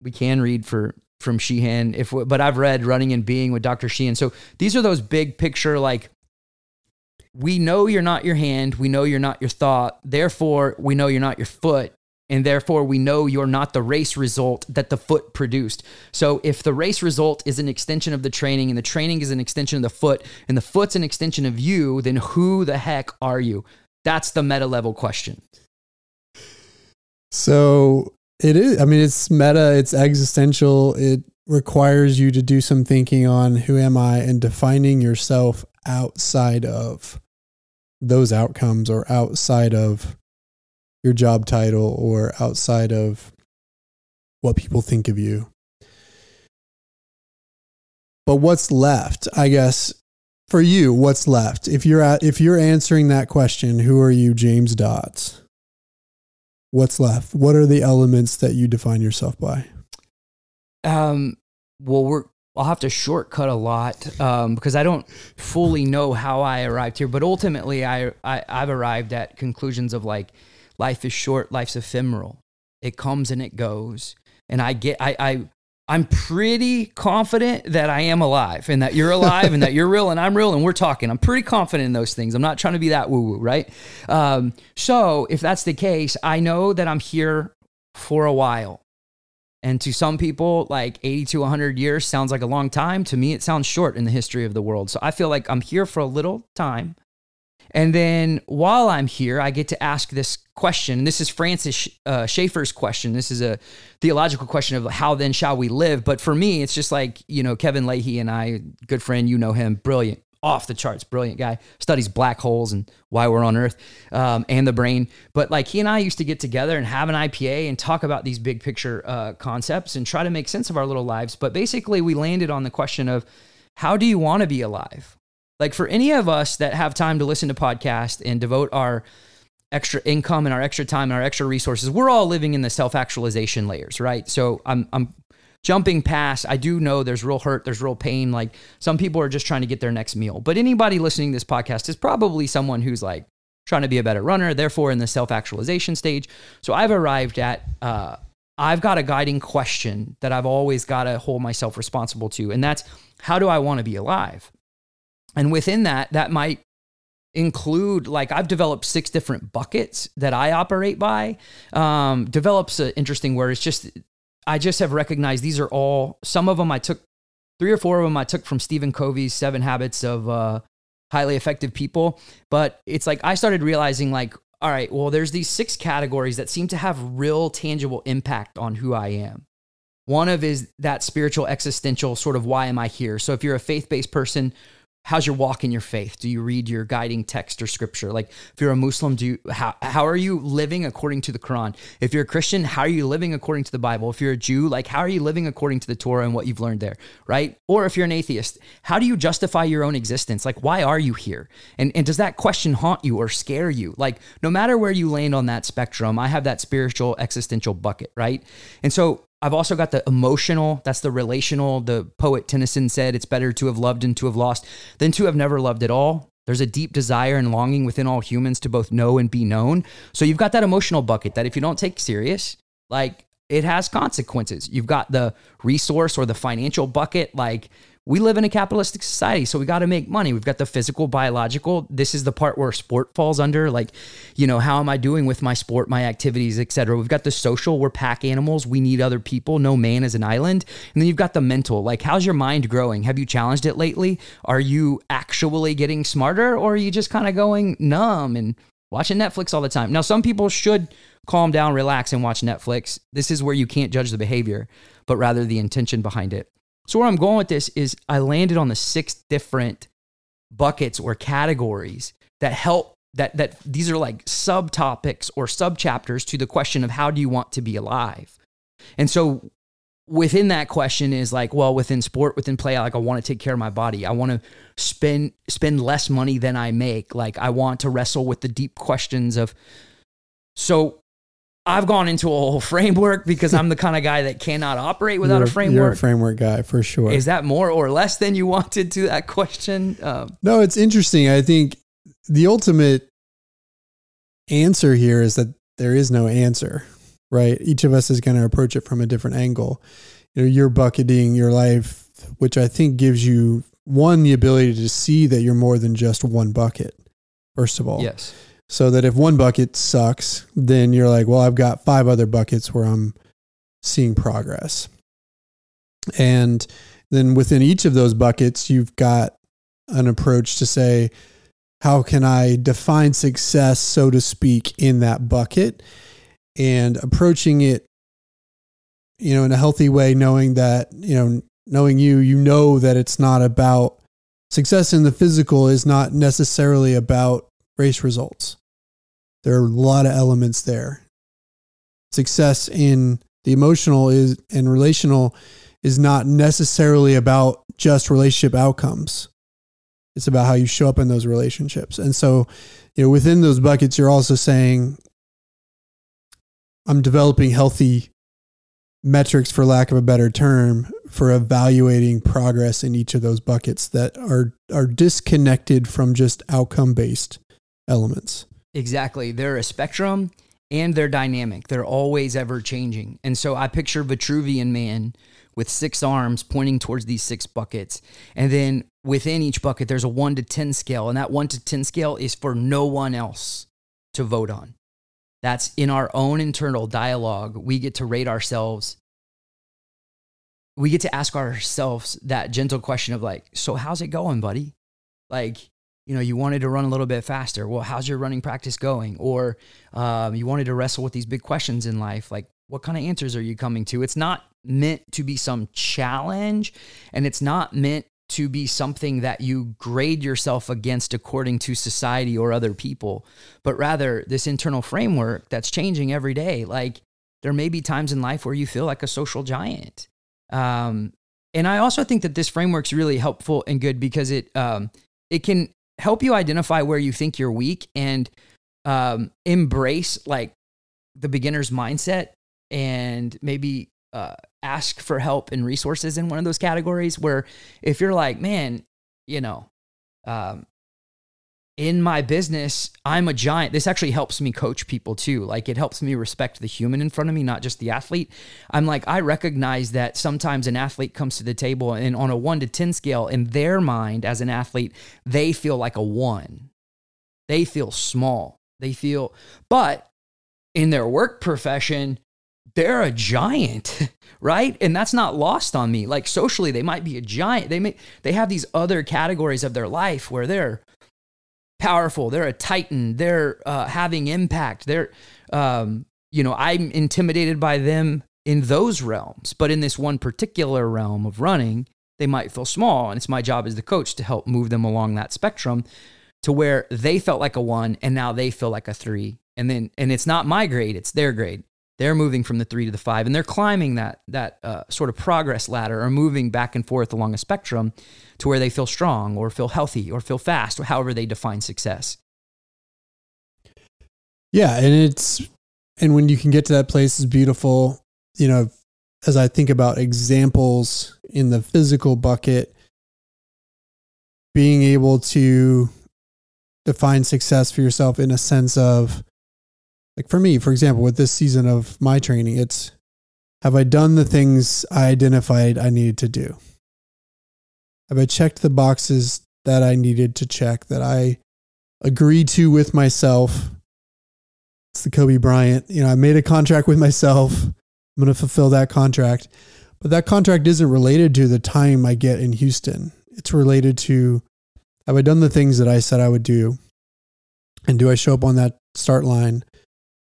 We can read for, from Sheehan, if, but I've read Running and Being with Dr. Sheehan. So these are those big picture, like, we know you're not your hand. We know you're not your thought. Therefore, we know you're not your foot. And therefore, we know you're not the race result that the foot produced. So, if the race result is an extension of the training and the training is an extension of the foot and the foot's an extension of you, then who the heck are you? That's the meta level question. So, it is, I mean, it's meta, it's existential. It requires you to do some thinking on who am I and defining yourself outside of those outcomes are outside of your job title or outside of what people think of you. But what's left? I guess for you, what's left? If you're at, if you're answering that question, who are you, James Dodds? What's left? What are the elements that you define yourself by? Um, well, we're I'll have to shortcut a lot um, because I don't fully know how I arrived here. But ultimately, I, I I've arrived at conclusions of like life is short, life's ephemeral. It comes and it goes, and I get I I I'm pretty confident that I am alive and that you're alive and that you're real and I'm real and we're talking. I'm pretty confident in those things. I'm not trying to be that woo woo, right? Um, so if that's the case, I know that I'm here for a while. And to some people, like 80 to 100 years sounds like a long time. To me, it sounds short in the history of the world. So I feel like I'm here for a little time. And then while I'm here, I get to ask this question. This is Francis uh, Schaeffer's question. This is a theological question of how then shall we live? But for me, it's just like, you know, Kevin Leahy and I, good friend, you know him, brilliant, off the charts, brilliant guy, studies black holes and why we're on Earth um, and the brain. But like he and I used to get together and have an IPA and talk about these big picture uh, concepts and try to make sense of our little lives. But basically, we landed on the question of how do you want to be alive? Like for any of us that have time to listen to podcasts and devote our extra income and our extra time and our extra resources, we're all living in the self actualization layers, right? So I'm, I'm jumping past, I do know there's real hurt, there's real pain. Like some people are just trying to get their next meal. But anybody listening to this podcast is probably someone who's like trying to be a better runner, therefore in the self actualization stage. So I've arrived at, uh, I've got a guiding question that I've always got to hold myself responsible to. And that's how do I want to be alive? And within that, that might include like I've developed six different buckets that I operate by. Um, develops an interesting word. It's just I just have recognized these are all some of them I took three or four of them I took from Stephen Covey's Seven Habits of uh, Highly Effective People. But it's like I started realizing like all right, well, there's these six categories that seem to have real tangible impact on who I am. One of is that spiritual existential sort of why am I here? So if you're a faith-based person, how's your walk in your faith? Do you read your guiding text or scripture? Like if you're a Muslim, do you, how, how are you living according to the Quran? If you're a Christian, how are you living according to the Bible? If you're a Jew, like how are you living according to the Torah and what you've learned there, right? Or if you're an atheist, how do you justify your own existence? Like why are you here? And and does that question haunt you or scare you? Like no matter where you land on that spectrum, I have that spiritual existential bucket, right? And so I've also got the emotional, that's the relational. The poet Tennyson said, It's better to have loved and to have lost than to have never loved at all. There's a deep desire and longing within all humans to both know and be known. So you've got that emotional bucket that if you don't take serious, like it has consequences. You've got the resource or the financial bucket, like we live in a capitalistic society, so we got to make money. We've got the physical, biological. This is the part where sport falls under. Like, you know, how am I doing with my sport, my activities, etc. We've got the social. We're pack animals. We need other people. No man is an island. And then you've got the mental. Like, how's your mind growing? Have you challenged it lately? Are you actually getting smarter, or are you just kind of going numb and watching Netflix all the time? Now, some people should calm down, relax, and watch Netflix. This is where you can't judge the behavior, but rather the intention behind it. So where I'm going with this is I landed on the six different buckets or categories that help that that these are like subtopics or subchapters to the question of how do you want to be alive. And so within that question is like, well, within sport, within play, like I want to take care of my body. I want to spend spend less money than I make. Like I want to wrestle with the deep questions of so I've gone into a whole [LAUGHS] framework because I'm the kind of guy that cannot operate without you're, a framework. You're a framework guy for sure. Is that more or less than you [LAUGHS] wanted to that question? Um, no, it's interesting. I think the ultimate answer here is that there is no answer, right? Each of us is going to approach it from a different angle. You know, you're bucketing your life, which I think gives you one the ability to see that you're more than just one bucket. First of all, yes so that if one bucket sucks, then you're like, well, I've got five other buckets where I'm seeing progress. And then within each of those buckets, you've got an approach to say, how can I define success, so to speak, in that bucket? And approaching it, you know, in a healthy way, knowing that, you know, knowing you, you know that it's not about success in the physical is not necessarily about race results. There are a lot of elements there. Success in the emotional is and relational is not necessarily about just relationship outcomes. It's about how you show up in those relationships. And so, you know, within those buckets, you're also saying, I'm developing healthy metrics, for lack of a better term, for evaluating progress in each of those buckets that are, are disconnected from just outcome based elements. Exactly. They're a spectrum and they're dynamic. They're always ever changing. And so I picture Vitruvian man with six arms pointing towards these six buckets. And then within each bucket, there's a one to 10 scale. And that one to 10 scale is for no one else to vote on. That's in our own internal dialogue. We get to rate ourselves. We get to ask ourselves that gentle question of like, so how's it going, buddy? Like, you know, you wanted to run a little bit faster. Well, how's your running practice going? Or um, you wanted to wrestle with these big questions in life, like what kind of answers are you coming to? It's not meant to be some challenge, and it's not meant to be something that you grade yourself against according to society or other people, but rather this internal framework that's changing every day. Like there may be times in life where you feel like a social giant. Um, and I also think that this framework's really helpful and good because it um, it can help you identify where you think you're weak and um, embrace like the beginner's mindset and maybe uh, ask for help and resources in one of those categories where if you're like man you know um, in my business i'm a giant this actually helps me coach people too like it helps me respect the human in front of me not just the athlete i'm like i recognize that sometimes an athlete comes to the table and on a 1 to 10 scale in their mind as an athlete they feel like a 1 they feel small they feel but in their work profession they're a giant, [LAUGHS] right? And that's not lost on me. Like socially, they might be a giant. They may they have these other categories of their life where they're powerful. They're a titan. They're uh, having impact. They're, um, you know, I'm intimidated by them in those realms. But in this one particular realm of running, they might feel small, and it's my job as the coach to help move them along that spectrum to where they felt like a one, and now they feel like a three. And then, and it's not my grade; it's their grade they're moving from the three to the five and they're climbing that that uh, sort of progress ladder or moving back and forth along a spectrum to where they feel strong or feel healthy or feel fast or however they define success yeah and it's and when you can get to that place is beautiful you know as i think about examples in the physical bucket being able to define success for yourself in a sense of like for me, for example, with this season of my training, it's have I done the things I identified I needed to do? Have I checked the boxes that I needed to check that I agreed to with myself? It's the Kobe Bryant. You know, I made a contract with myself. I'm going to fulfill that contract. But that contract isn't related to the time I get in Houston. It's related to have I done the things that I said I would do? And do I show up on that start line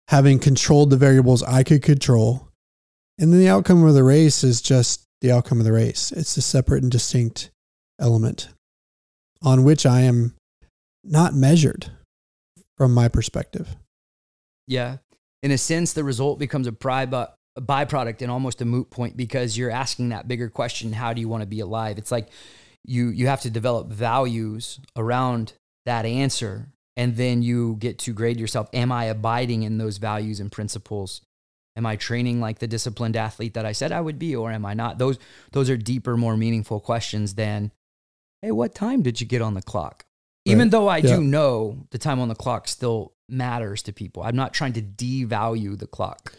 having controlled the variables I could control. And then the outcome of the race is just the outcome of the race. It's a separate and distinct element on which I am not measured from my perspective. Yeah. In a sense, the result becomes a, byproduct and almost a moot point because you're asking that bigger question how do you want to be alive? It's like you, you have to develop values around that answer and then you get to grade yourself am i abiding in those values and principles am i training like the disciplined athlete that i said i would be or am i not those those are deeper more meaningful questions than hey what time did you get on the clock right. even though i yeah. do know the time on the clock still matters to people i'm not trying to devalue the clock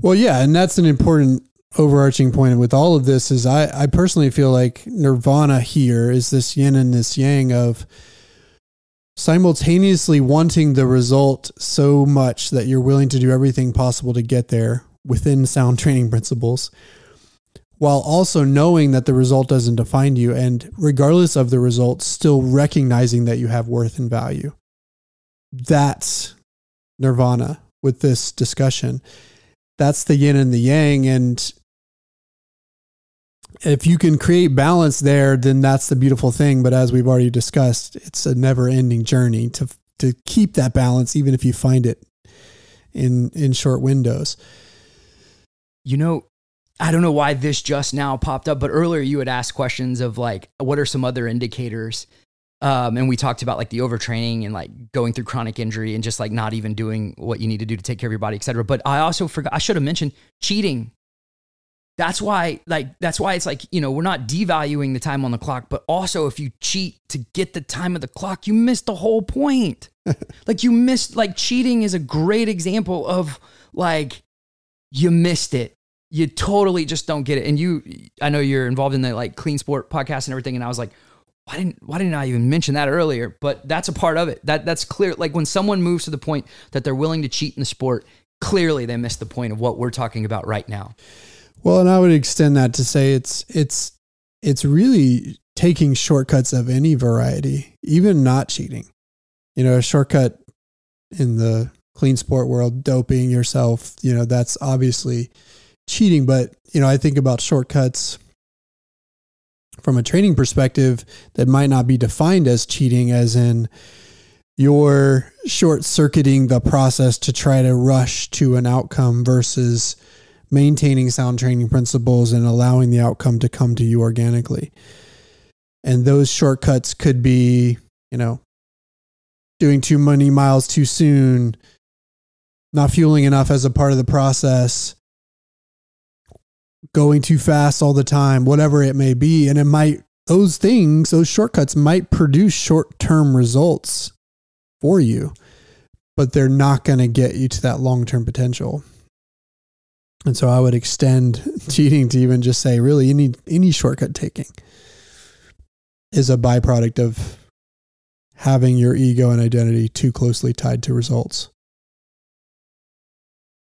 well yeah and that's an important overarching point with all of this is i i personally feel like nirvana here is this yin and this yang of simultaneously wanting the result so much that you're willing to do everything possible to get there within sound training principles while also knowing that the result doesn't define you and regardless of the result still recognizing that you have worth and value that's nirvana with this discussion that's the yin and the yang and if you can create balance there, then that's the beautiful thing. But as we've already discussed, it's a never ending journey to to keep that balance, even if you find it in in short windows. You know, I don't know why this just now popped up, but earlier you had asked questions of like, what are some other indicators? Um, and we talked about like the overtraining and like going through chronic injury and just like not even doing what you need to do to take care of your body, et cetera. But I also forgot, I should have mentioned cheating that's why like that's why it's like you know we're not devaluing the time on the clock but also if you cheat to get the time of the clock you miss the whole point [LAUGHS] like you missed like cheating is a great example of like you missed it you totally just don't get it. And you i know you're involved in the like clean sport podcast and everything and i was like why didn't why didn't i even mention that earlier? But that's a part of it. That that's clear like when someone moves to the point that they're willing to cheat in the sport clearly they missed the point of what we're talking about right now. Well, and I would extend that to say it's it's it's really taking shortcuts of any variety, even not cheating. You know, a shortcut in the clean sport world, doping yourself, you know, that's obviously cheating. But, you know, I think about shortcuts from a training perspective that might not be defined as cheating, as in you're short circuiting the process to try to rush to an outcome versus maintaining sound training principles and allowing the outcome to come to you organically. And those shortcuts could be, you know, doing too many miles too soon, not fueling enough as a part of the process, going too fast all the time, whatever it may be. And it might, those things, those shortcuts might produce short term results for you, but they're not going to get you to that long term potential. And so I would extend [LAUGHS] cheating to even just say, really, any, any shortcut taking is a byproduct of having your ego and identity too closely tied to results.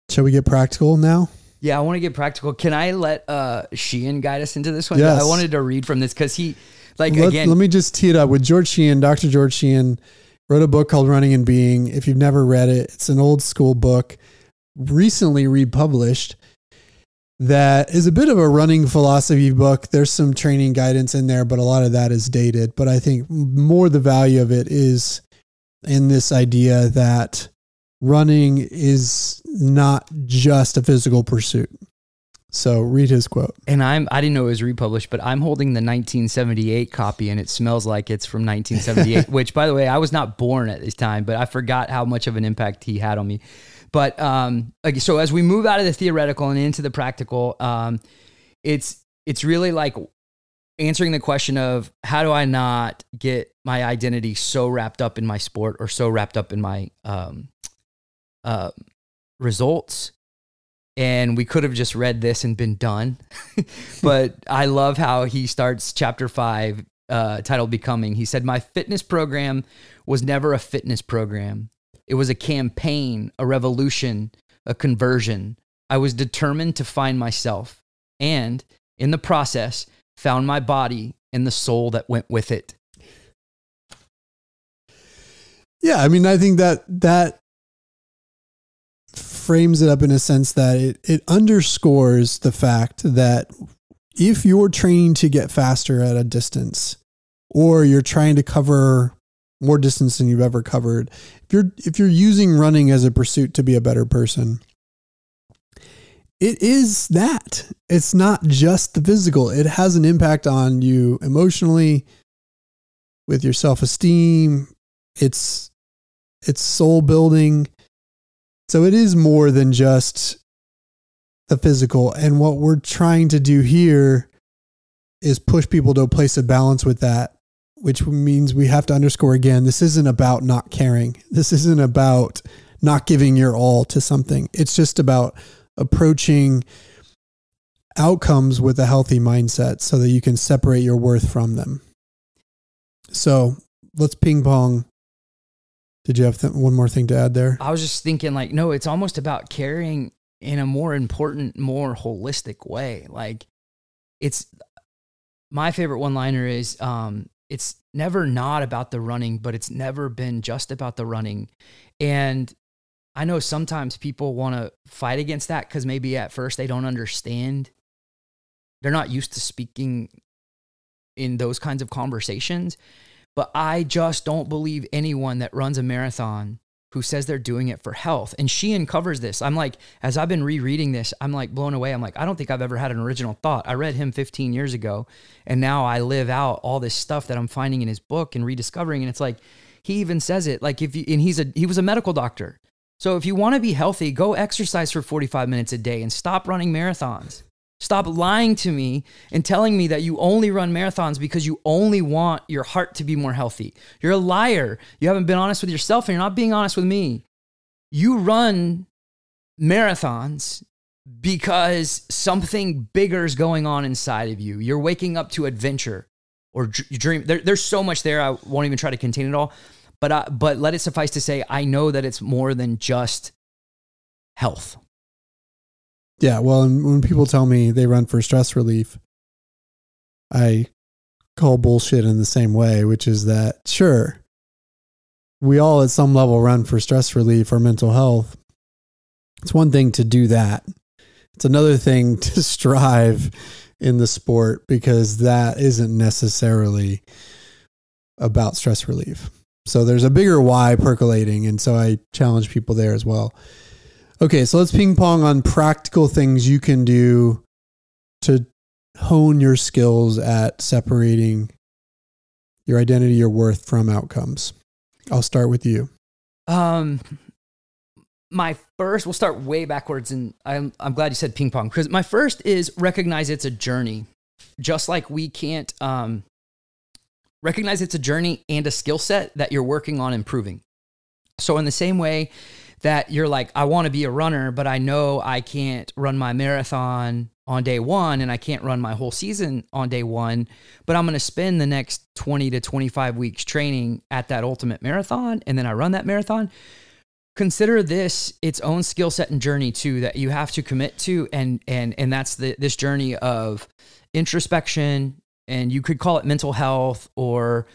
Shall we get practical now? Yeah, I want to get practical. Can I let uh Sheehan guide us into this one? Yes. I wanted to read from this because he, like, let, again, let me just tee it up with George Sheehan. Dr. George Sheehan wrote a book called Running and Being. If you've never read it, it's an old school book, recently republished, that is a bit of a running philosophy book. There's some training guidance in there, but a lot of that is dated. But I think more the value of it is in this idea that running is not just a physical pursuit. So read his quote. and I'm I didn't know it was republished, but I'm holding the 1978 copy, and it smells like it's from 1978. [LAUGHS] which, by the way, I was not born at this time, but I forgot how much of an impact he had on me. But um, so as we move out of the theoretical and into the practical, um, it's it's really like answering the question of how do I not get my identity so wrapped up in my sport or so wrapped up in my um, uh, results. And we could have just read this and been done. [LAUGHS] but I love how he starts chapter five, uh, titled Becoming. He said, My fitness program was never a fitness program. It was a campaign, a revolution, a conversion. I was determined to find myself and, in the process, found my body and the soul that went with it. Yeah, I mean, I think that that frames it up in a sense that it, it underscores the fact that if you're training to get faster at a distance or you're trying to cover more distance than you've ever covered if you're if you're using running as a pursuit to be a better person it is that. It's not just the physical. It has an impact on you emotionally with your self-esteem. It's it's soul building so it is more than just the physical. And what we're trying to do here is push people to a place of balance with that, which means we have to underscore again this isn't about not caring. This isn't about not giving your all to something. It's just about approaching outcomes with a healthy mindset so that you can separate your worth from them. So let's ping pong did you have th- one more thing to add there? I was just thinking, like, no, it's almost about caring in a more important, more holistic way. Like, it's my favorite one liner is um, it's never not about the running, but it's never been just about the running. And I know sometimes people want to fight against that because maybe at first they don't understand. They're not used to speaking in those kinds of conversations. But I just don't believe anyone that runs a marathon who says they're doing it for health. And Sheehan covers this. I'm like, as I've been rereading this, I'm like blown away. I'm like, I don't think I've ever had an original thought. I read him 15 years ago, and now I live out all this stuff that I'm finding in his book and rediscovering. And it's like, he even says it like if you, and he's a, he was a medical doctor. So if you want to be healthy, go exercise for 45 minutes a day and stop running marathons. Stop lying to me and telling me that you only run marathons because you only want your heart to be more healthy. You're a liar. You haven't been honest with yourself and you're not being honest with me. You run marathons because something bigger is going on inside of you. You're waking up to adventure or dream. There, there's so much there. I won't even try to contain it all. But, I, but let it suffice to say, I know that it's more than just health. Yeah, well, and when people tell me they run for stress relief, I call bullshit in the same way, which is that sure, we all at some level run for stress relief or mental health. It's one thing to do that. It's another thing [LAUGHS] to strive in the sport because that isn't necessarily about stress relief. So there's a bigger why percolating. And so I challenge people there as well. Okay, so let's ping pong on practical things you can do to hone your skills at separating your identity, your worth from outcomes. I'll start with you. Um, my first, we'll start way backwards, and I'm I'm glad you said ping pong because my first is recognize it's a journey, just like we can't um recognize it's a journey and a skill set that you're working on improving. So in the same way that you're like, I want to be a runner, but I know I can't run my marathon on day one and I can't run my whole season on day one, but I'm going to spend the next 20 to 25 weeks training at that ultimate marathon and then I run that marathon. Consider this its own skill set and journey too that you have to commit to and and and that's the this journey of introspection and you could call it mental health or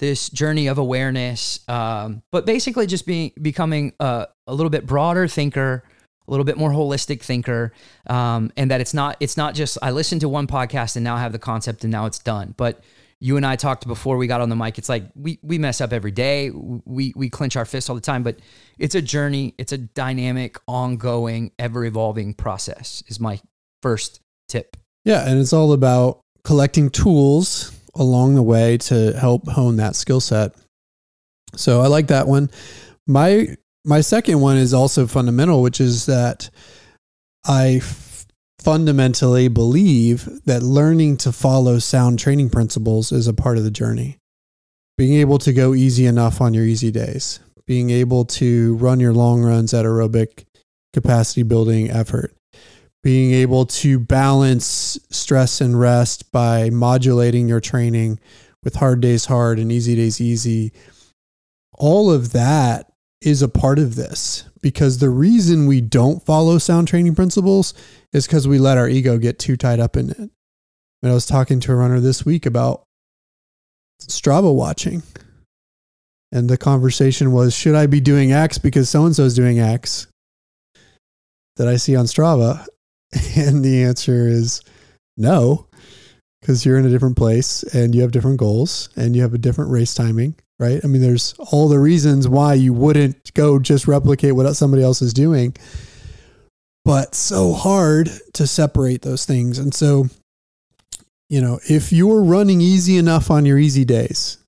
this journey of awareness um, but basically just being becoming a, a little bit broader thinker a little bit more holistic thinker um, and that it's not it's not just i listened to one podcast and now i have the concept and now it's done. But you and i talked before we got on the mic. It's like we, we mess up every day. We, we clench our fists all the time but it's a journey. It's a dynamic ongoing ever evolving process is my first tip. Yeah and it's all about collecting tools along the way to help hone that skill set. So i like that one. My my second one is also fundamental, which is that I f- fundamentally believe that learning to follow sound training principles is a part of the journey. Being able to go easy enough on your easy days, being able to run your long runs at aerobic capacity building effort, being able to balance stress and rest by modulating your training with hard days hard and easy days easy. All of that is a part of this because the reason we don't follow sound training principles is because we let our ego get too tied up in it. And I was talking to a runner this week about Strava watching. And the conversation was should I be doing X because so and so is doing X that I see on Strava? [LAUGHS] And the answer is no, because you're in a different place and you have different goals and you have a different race timing right? I mean, there's all the reasons why you wouldn't go just replicate what somebody else is doing, but so hard to separate those things. And so, you know, if you're running easy enough on your easy days,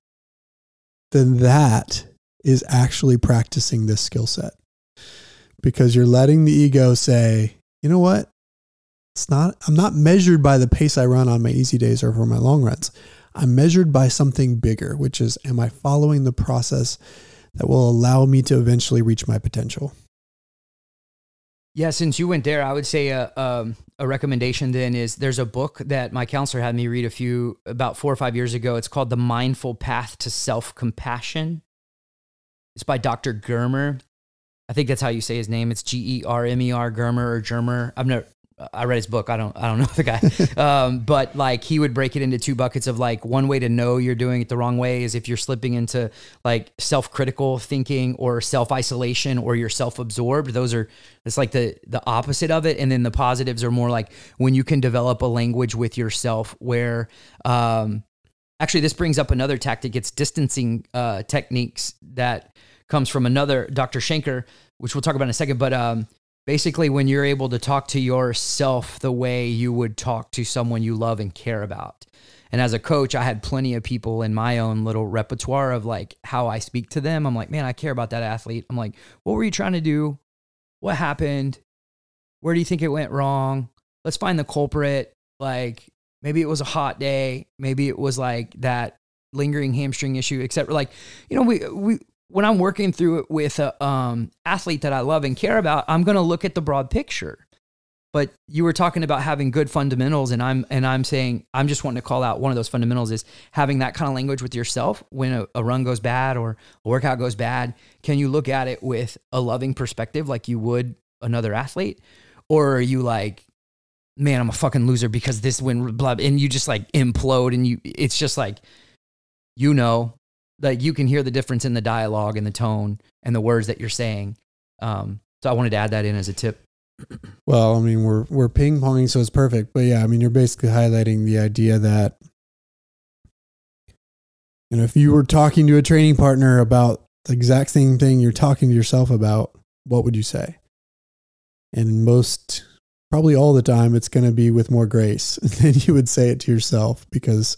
then that is actually practicing this skill set because you're letting the ego say, you know what? It's not, I'm not measured by the pace I run on my easy days or for my long runs. I'm measured by something bigger, which is, am I following the process that will allow me to eventually reach my potential? Yeah, since you went there, I would say a, um, a recommendation then is there's a book that my counselor had me read a few about four or five years ago. It's called The Mindful Path to Self Compassion. It's by Dr. Germer. I think that's how you say his name. It's G E R M E R Germer or Germer. I've never I read his book. I don't I don't [LAUGHS] know the guy, um, but like he would break it into two buckets of like one way to know you're doing it the wrong way is if you're slipping into like self critical thinking or self isolation or you're self absorbed. Those are it's like the the opposite of it, and then the positives are more like when you can develop a language with yourself where. Um, actually, this brings up another tactic. It's distancing uh, techniques that comes from another Dr. Shanker, which we'll talk about in a second. But um, basically when you're able to talk to yourself the way you would talk to someone you love and care about. And as a coach, I had plenty of people in my own little repertoire of like how I speak to them. I'm like, man, I care about that athlete. I'm like, what were you trying to do? What happened? Where do you think it went wrong? Let's find the culprit. Like maybe it was a hot day. Maybe it was like that lingering hamstring issue, except like, you know, we, we, when I'm working through it with a um, athlete that I love and care about, I'm going to look at the broad picture. But you were talking about having good fundamentals, and I'm and I'm saying I'm just wanting to call out one of those fundamentals is having that kind of language with yourself when a, a run goes bad or a workout goes bad. Can you look at it with a loving perspective, like you would another athlete, or are you like, man, I'm a fucking loser because this win, blah, and you just like implode, and you, it's just like, you know, like you can hear the difference in the dialogue and the tone and the words that you're saying. Um, so I wanted to add that in as a tip. Well, I mean, we're we're ping ponging, so it's perfect. But yeah, I mean, you're basically highlighting the idea that you know, if you were talking to a training partner about the exact same thing you're talking to yourself about, what would you say? And most, probably all the time, it's going to be with more grace [LAUGHS] than you would say it to yourself because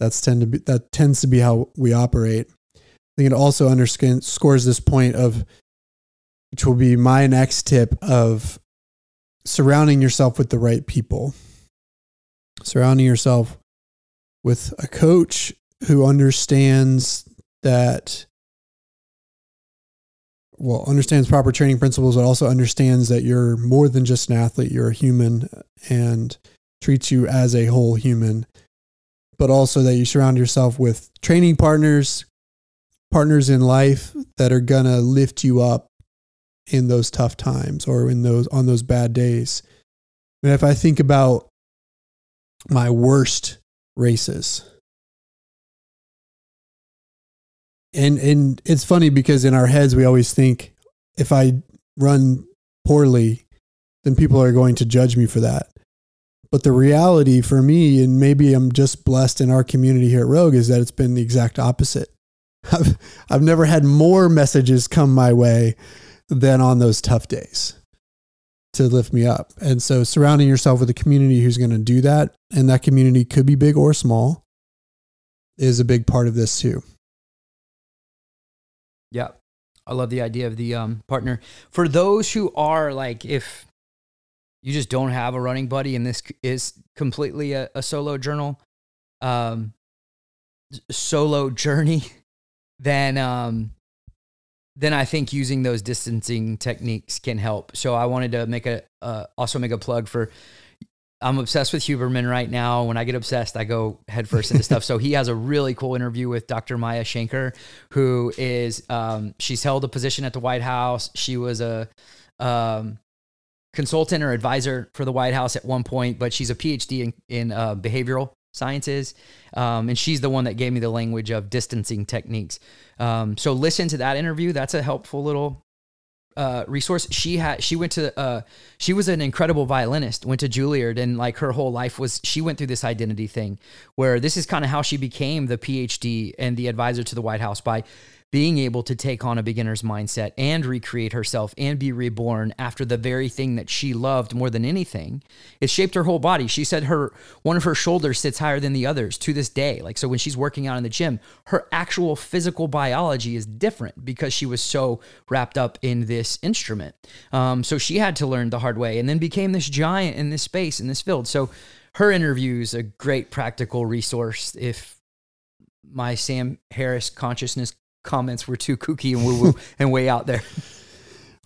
that's tend to be that tends to be how we operate. I think it also underscores this point of, which will be my next tip of surrounding yourself with the right people, surrounding yourself with a coach who understands that well understands proper training principles but also understands that you're more than just an athlete you're a human and treats you as a whole human but also that you surround yourself with training partners partners in life that are going to lift you up in those tough times or in those on those bad days mean, if i think about my worst races and and it's funny because in our heads we always think if I run poorly, then people are going to judge me for that. But the reality for me, and maybe I'm just blessed in our community here at Rogue, is that it's been the exact opposite. [LAUGHS] I've, I've never had more messages come my way than on those tough days to lift me up. And so surrounding yourself with a community who's going to do that, and that community could be big or small, is a big part of this too. Yeah. I love the idea of the um, partner. For those who are like, if you just don't have a running buddy and this is completely a, a solo journal, um, solo journey, [LAUGHS] then, um, then I think using those distancing techniques can help. So I wanted to make a, uh, also make a plug for I'm obsessed with Huberman right now. When I get obsessed, I go headfirst into stuff. So he has a really cool interview with Dr. Maya Shankar, who is um, she's held a position at the White House. She was a um, consultant or advisor for the White House at one point, but she's a PhD in, in uh, behavioral sciences, um, and she's the one that gave me the language of distancing techniques. Um, so listen to that interview. That's a helpful little uh, resource. She had she went to uh, she was an incredible violinist. Went to Juilliard and like her whole life was she went through this identity thing where this is kind of how she became the PhD and the advisor to the White House by being able to take on a beginner's mindset and recreate herself and be reborn after the very thing that she loved more than anything. It shaped her whole body. She said her one of her shoulders sits higher than the others to this day. Like so when she's working out in the gym, her actual physical biology is different because she was so wrapped up in this instrument. Um, so she had to learn the hard way and then became this giant in this space in this field. So her interview is a great practical resource if my Sam Harris consciousness comments were too kooky and woo woo [LAUGHS] and way out there.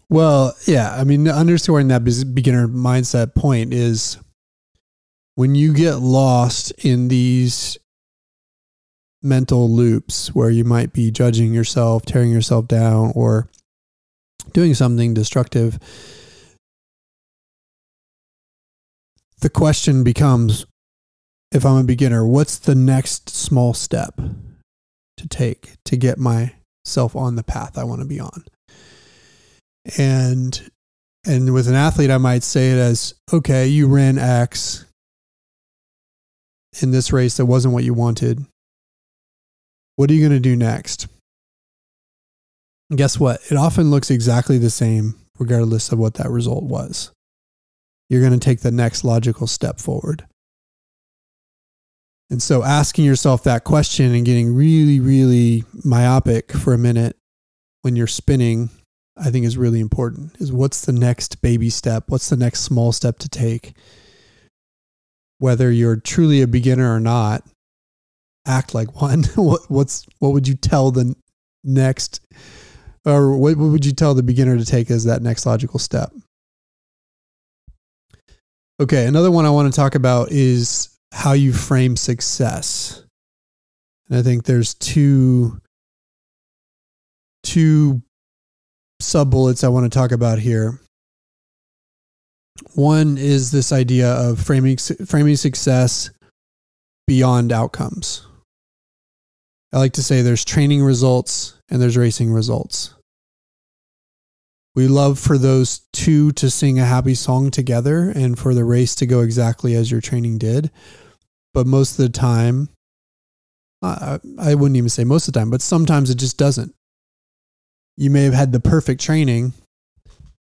Well, yeah. I mean, underscoring that beginner mindset point is when you get lost in these mental loops where you might be judging yourself, tearing yourself down, or doing something destructive, the question becomes if I'm a beginner, what's the next small step? To take to get myself on the path I want to be on. And and with an athlete I might say it as okay, you ran X in this race that wasn't what you wanted. What are you going to do next? And guess what? It often looks exactly the same regardless of what that result was. You're going to take the next logical step forward. And so asking yourself that question and getting really, really myopic for a minute when you're spinning, I think is really important. Is what's the next baby step? What's the next small step to take? Whether you're truly a beginner or not, act like one. [LAUGHS] what, what's what would you tell the next or what, what would you tell the beginner to take as that next logical step? Okay, another one I want to talk about is how you frame success. And I think there's two two sub bullets I want to talk about here. One is this idea of framing framing success beyond outcomes. I like to say there's training results and there's racing results. We love for those two to sing a happy song together and for the race to go exactly as your training did. But most of the time, I, I wouldn't even say most of the time, but sometimes it just doesn't. You may have had the perfect training,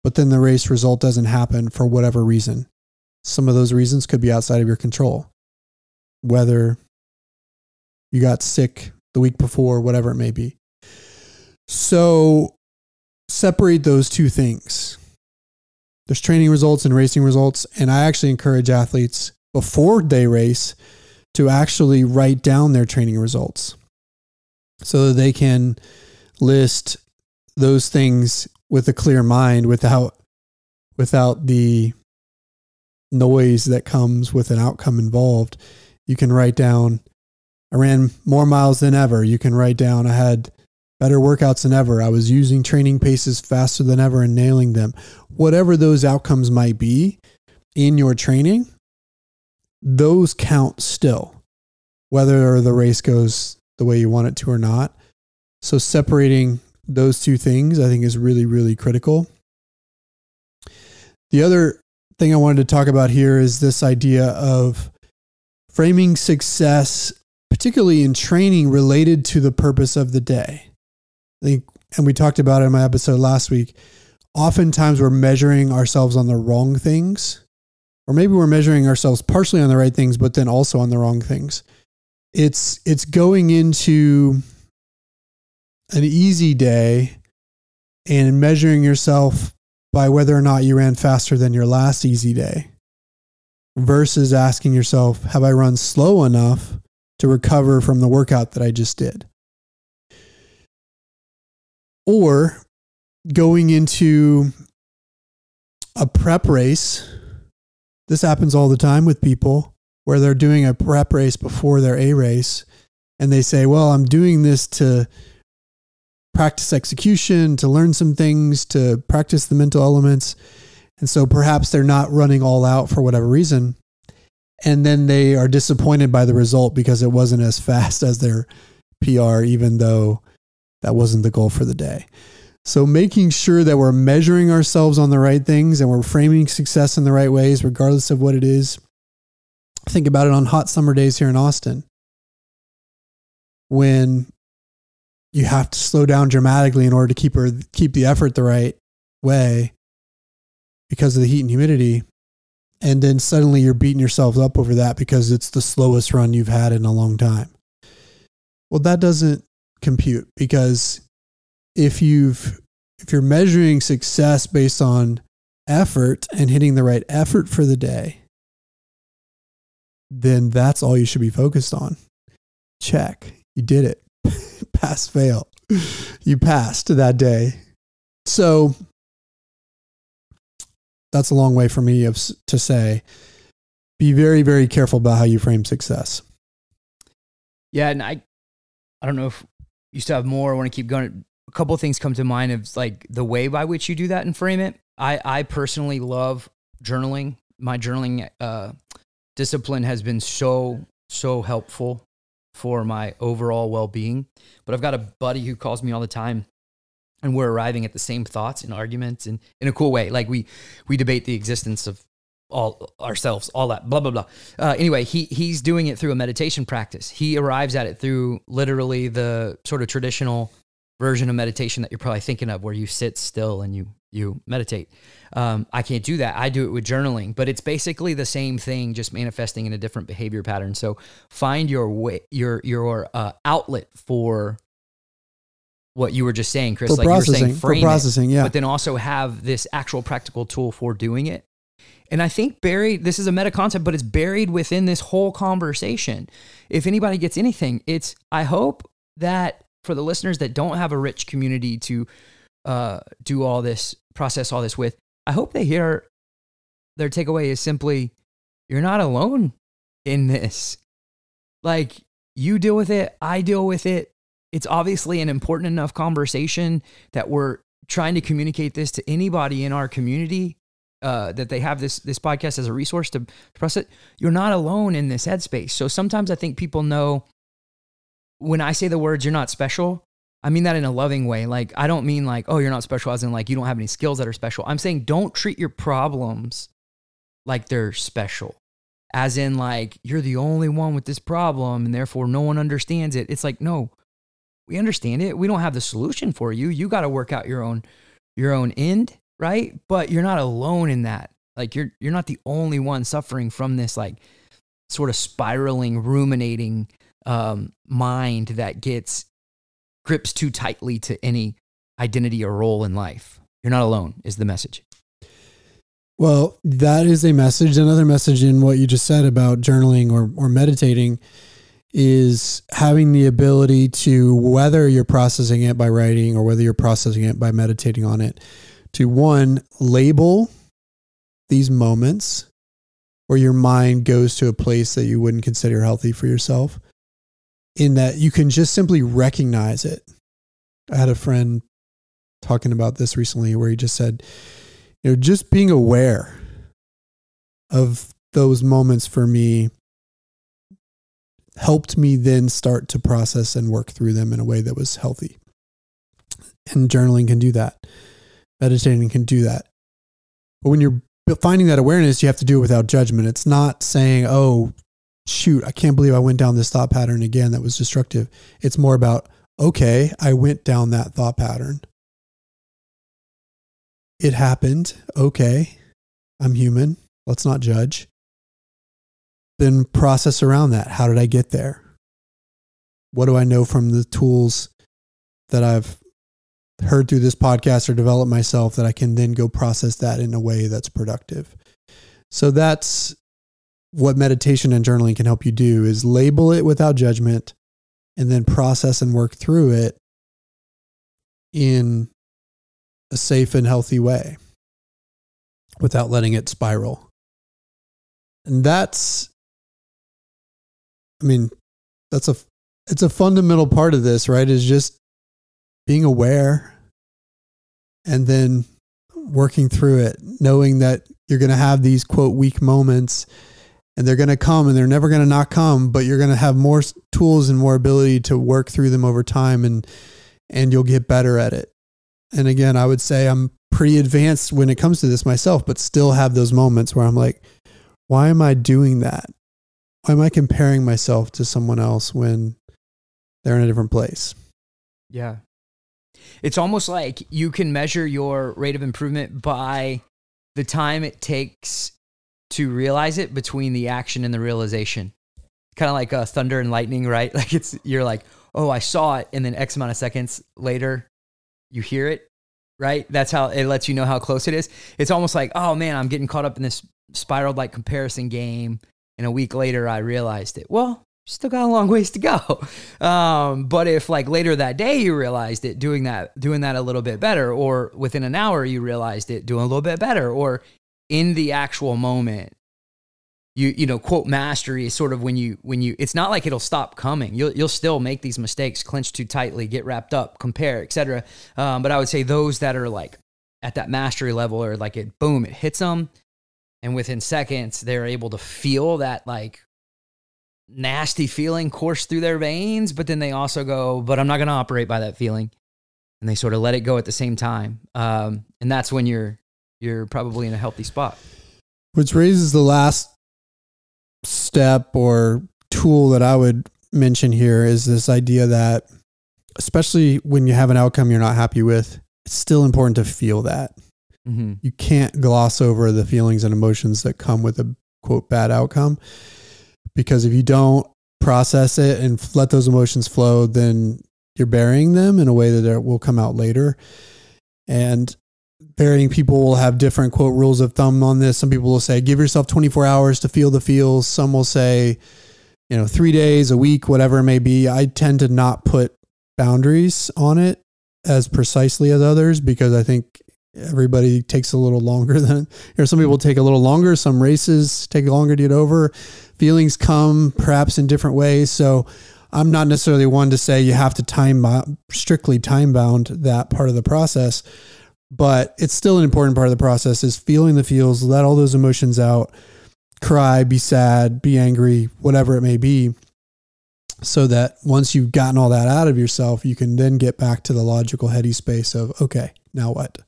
but then the race result doesn't happen for whatever reason. Some of those reasons could be outside of your control. Whether you got sick the week before, whatever it may be. So separate those two things. There's training results and racing results. And I actually encourage athletes before they race to actually write down their training results so they can list those things with a clear mind without without the noise that comes with an outcome involved. You can write down i ran more miles than ever. You can write down i had better workouts than ever. I was using training paces faster than ever and nailing them. Whatever those outcomes might be in your training those count still, whether the race goes the way you want it to or not. So separating those two things, I think, is really, really critical. The other thing I wanted to talk about here is this idea of framing success, particularly in training, related to the purpose of the day. I think, and we talked about it in my episode last week. Oftentimes, we're measuring ourselves on the wrong things or maybe we're measuring ourselves partially on the right things, but then also on the wrong things. It's it's going into an easy day and measuring yourself by whether or not you ran faster than your last easy day versus asking yourself, have I run slow enough to recover from the workout that I just did? Or going into a prep race this happens all the time with people where they're doing a prep race before their A race and they say, Well, I'm doing this to practice execution, to learn some things, to practice the mental elements. And so perhaps they're not running all out for whatever reason. And then they are disappointed by the result because it wasn't as [LAUGHS] fast as their PR, even though that wasn't the goal for the day. So making sure that we're measuring ourselves on the right things and we're framing success in the right ways, regardless of what it is. Think about it on hot summer days here in Austin. When you have to slow down dramatically in order to keep, her, keep the effort the right way because of the heat and humidity. And then suddenly you're beating yourself up over that because it's the slowest run you've had in a long time. Well, that doesn't compute because if you've if you're measuring success based on effort and hitting the right effort for the day, then that's all you should be focused on. Check. You did it. [LAUGHS] Pass fail. You passed that day. So that's a long way for me of, to say be very very careful about how you frame success. Yeah, and I I don't know if you still have more. I want to keep going a couple things come to mind of like the way by which you do that and frame it. I, I personally love journaling. My journaling uh, discipline has been so, so helpful for my overall well being. But I've got a buddy who calls me all the time and we're arriving at the same thoughts and arguments and in a cool way. Like we, we debate the existence of all ourselves, all that, blah blah blah. Uh, anyway, he he's doing it through a meditation practice. He arrives at it through literally the sort of traditional version of meditation that you're probably thinking of where you sit still and you you meditate. Um, I can't do that. I do it with journaling, but it's basically the same thing, just manifesting in a different behavior pattern. So find your way, your your uh, outlet for what you were just saying, Chris. For like processing, you were saying, frame for processing, it, yeah. But then also have this actual practical tool for doing it. And I think buried, this is a meta concept, but it's buried within this whole conversation. If anybody gets anything, it's I hope that for the listeners that don't have a rich community to uh, do all this, process all this with, I hope they hear their takeaway is simply, you're not alone in this. Like, you deal with it, I deal with it. It's obviously an important enough conversation that we're trying to communicate this to anybody in our community uh, that they have this this podcast as a resource to, process it. You're not alone in this headspace. So sometimes I think people know when I say the words "you're not special." I mean that in a loving way. Like I don't mean like, oh, you're not special, as in like you don't have any skills that are special. I'm saying don't treat your problems like they're special as in like you're the only one with this problem and therefore no one understands it. It's like, no, we understand it. We don't have the solution for you. You got to work out your own your own end, right? But you're not alone in that. Like you're you're not the only one suffering from this like sort of spiraling, ruminating um, mind that gets grips too tightly to any identity or role in life. You're not alone is the message. Well, that is a message. Another message in what you just said about journaling or, or meditating is having the ability to, whether you're processing it by writing or whether you're processing it by meditating on it, to one, label these moments where your mind goes to a place that you wouldn't consider healthy for yourself, in that you can just simply recognize it. I had a friend talking about this recently where he just said, you know, just being aware of those moments for me helped me then start to process and work through them in a way that was healthy. And journaling can do that. Meditating can do that. But when you're finding that awareness, you have to do it without judgment. It's not saying, oh, shoot, I can't believe I went down this thought pattern again that was destructive. It's more about, okay, I went down that thought pattern it happened. Okay. I'm human. Let's not judge. Then process around that. How did I get there? What do I know from the tools that I've heard through this podcast or developed myself that I can then go process that in a way that's productive? So that's what meditation and journaling can help you do is label it without judgment and then process and work through it in a safe and healthy way without letting it spiral. And that's, I mean, that's a, it's a fundamental part of this, right? Is just being aware and then working through it, knowing that you're going to have these quote weak moments and they're going to come and they're never going to not come, but you're going to have more tools and more ability to work through them over time and, and you'll get better at it. And again, I would say I'm pretty advanced when it comes to this myself, but still have those moments where I'm like, why am I doing that? Why am I comparing myself to someone else when they're in a different place? Yeah. It's almost like you can measure your rate of improvement by the time it takes to realize it between the action and the realization. Kind of like a thunder and lightning, right? [LAUGHS] Like it's you're like, "Oh, I saw it." And then X amount of seconds later, you hear it, right? That's how it lets you know how close it is. It's almost like, oh man, I'm getting caught up in this spiraled like comparison game. And a week later, I realized it. Well, still got a long ways to go. [LAUGHS] Um, but if like later that day you realized it, doing that, doing that a little bit better, or within an hour you realized it, doing a little bit better, or in the actual moment, you you know quote mastery is sort of when you when you it's not like it'll stop coming. You'll you'll still make these mistakes clench too tightly get wrapped up compare etc um, but i would say those that are like at that mastery level or like it boom it hits them and within seconds they're able to feel that like nasty feeling course through their veins but then they also go but i'm not going to operate by that feeling. And they sort of let it go at the same time. Um, and that's when you're you're probably in a healthy spot which raises the last step or tool that I would mention here is this idea that, especially when you have an outcome you're not happy with, it's still important to feel that. Mm-hmm. You can't gloss over the feelings and emotions that come with a quote bad outcome because if you don't process it and let those emotions flow, then you're burying them in a way that will come out later. And varying people will have different quote rules of thumb on this. Some people will say, give yourself 24 hours to feel the feels. Some will say, you know, three days, a week, whatever it may be. I tend to not put boundaries on it as precisely as others because I think everybody takes a little longer [LAUGHS] than, you know, some people take a little longer. Some races take longer to get over. Feelings come perhaps in different ways. So I'm not necessarily one to say you have to time strictly time bound that part of the process but it's still an important part of the process is feeling the feels, let all those emotions out, cry, be sad, be angry, whatever it may be. So that once you've gotten all that out of yourself, you can then get back to the logical, heady space of, okay, now what?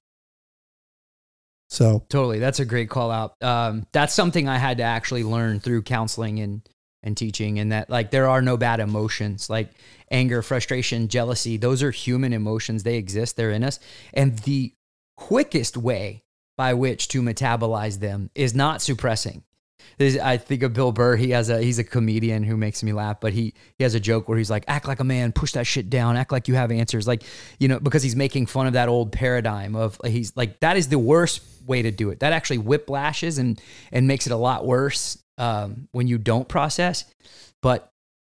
So totally, that's a great call out. Um, that's something I had to actually learn through counseling and and teaching, and that like there are no bad emotions like anger, frustration, jealousy. Those are human emotions. They exist. They're in us, and the quickest way by which to metabolize them is not suppressing. I think of Bill Burr. He has a he's a comedian who makes me laugh, but he he has a joke where he's like, "Act like a man, push that shit down, act like you have answers." Like you know, because he's making fun of that old paradigm of he's like that is the worst way to do it. That actually whiplashes and and makes it a lot worse um, when you don't process. But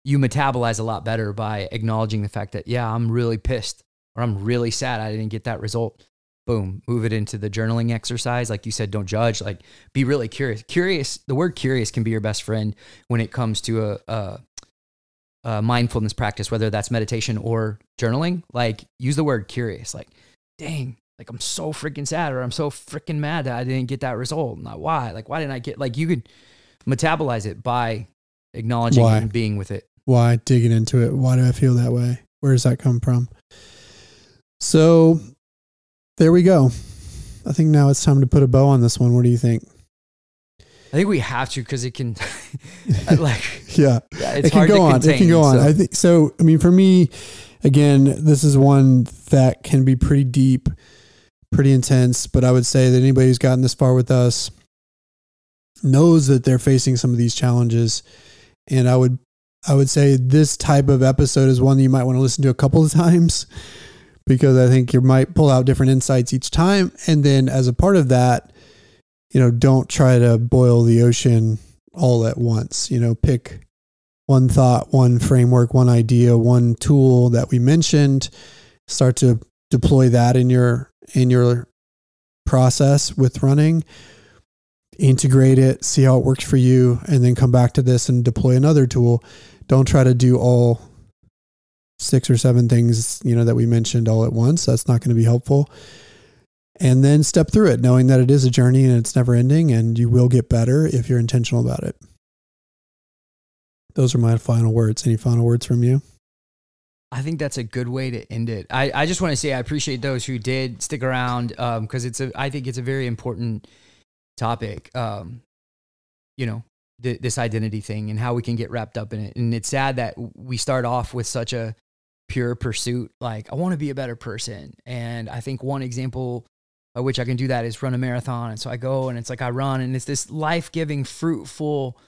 you metabolize a lot better by acknowledging the fact that yeah, I'm really pissed or I'm really sad I didn't get that result boom, move it into the journaling exercise. Like you said, don't judge, like be really curious. Curious, the word curious can be your best friend when it comes to a, a, a mindfulness practice, whether that's meditation or journaling. Like use the word curious, like, dang, like I'm so freaking sad or I'm so freaking mad that I didn't get that result. Not why, like, why didn't I get, like, you could metabolize it by acknowledging why? and being with it. Why digging into it? Why do I feel that way? Where does that come from? So there we go. I think now it's time to put a bow on this one. What do you think? I think we have to because it can, [LAUGHS] [LAUGHS] uh, like, yeah, yeah it can go on. Contain, it can go on. I think so. I mean, for me, again, this is one that can be pretty deep, pretty intense. But I would say that anybody who's gotten this far with us knows that they're facing some of these challenges, and I would, I would say this type of episode is one that you might want to listen to a couple of [LAUGHS] times because I think you might pull out different insights each time. And then as a part of that, you know, don't try to boil the ocean all at once. You know, pick one thought, one framework, one idea, one tool that we mentioned, start to deploy that in your in your process with running integrate it see how it works for you and then come back to this and deploy another tool don't try to do all six or seven things, you know, that we mentioned all at once. That's not going to be helpful. And then step through it, knowing that it is a journey and it's never ending, and you will get better if you're intentional about it. Those are my final words. Any final words from you? I think that's a good way to end it. I, I just want to say I appreciate those who did stick around because um, it's a I think it's a very important topic. Um, you know, th- this identity thing and how we can get wrapped up in it. And it's sad that we start off with such a pure pursuit. Like, I want to be a better person. And I think one example by which I can do that is run a marathon. And so I go and it's like I run and it's this life giving, fruitful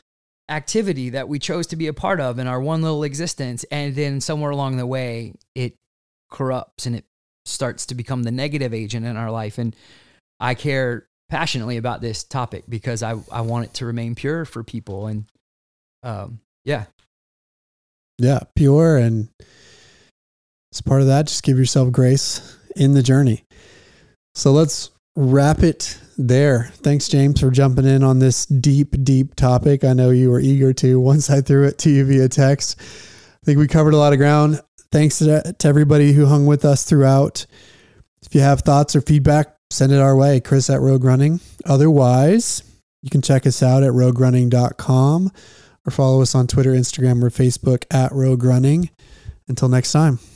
activity that we chose to be a part of in our one little existence. And then somewhere along the way, it corrupts and it starts to become the negative agent in our life. And I care passionately about this topic because I, I want it to remain pure for people. And um, yeah. Yeah, pure and as part of that, just give yourself grace in the journey. So let's wrap it there. Thanks, James, for jumping in on this deep, deep topic. I know you were eager to [LAUGHS] once I threw it to you via text. I think we covered a lot of ground. Thanks to, everybody who hung with us throughout. If you have thoughts or feedback, send it our way, Chris at Rogue Running. Otherwise, you can check us out at roguerunning.com or follow us on Twitter, Instagram, or Facebook at Rogue Running. Until next time.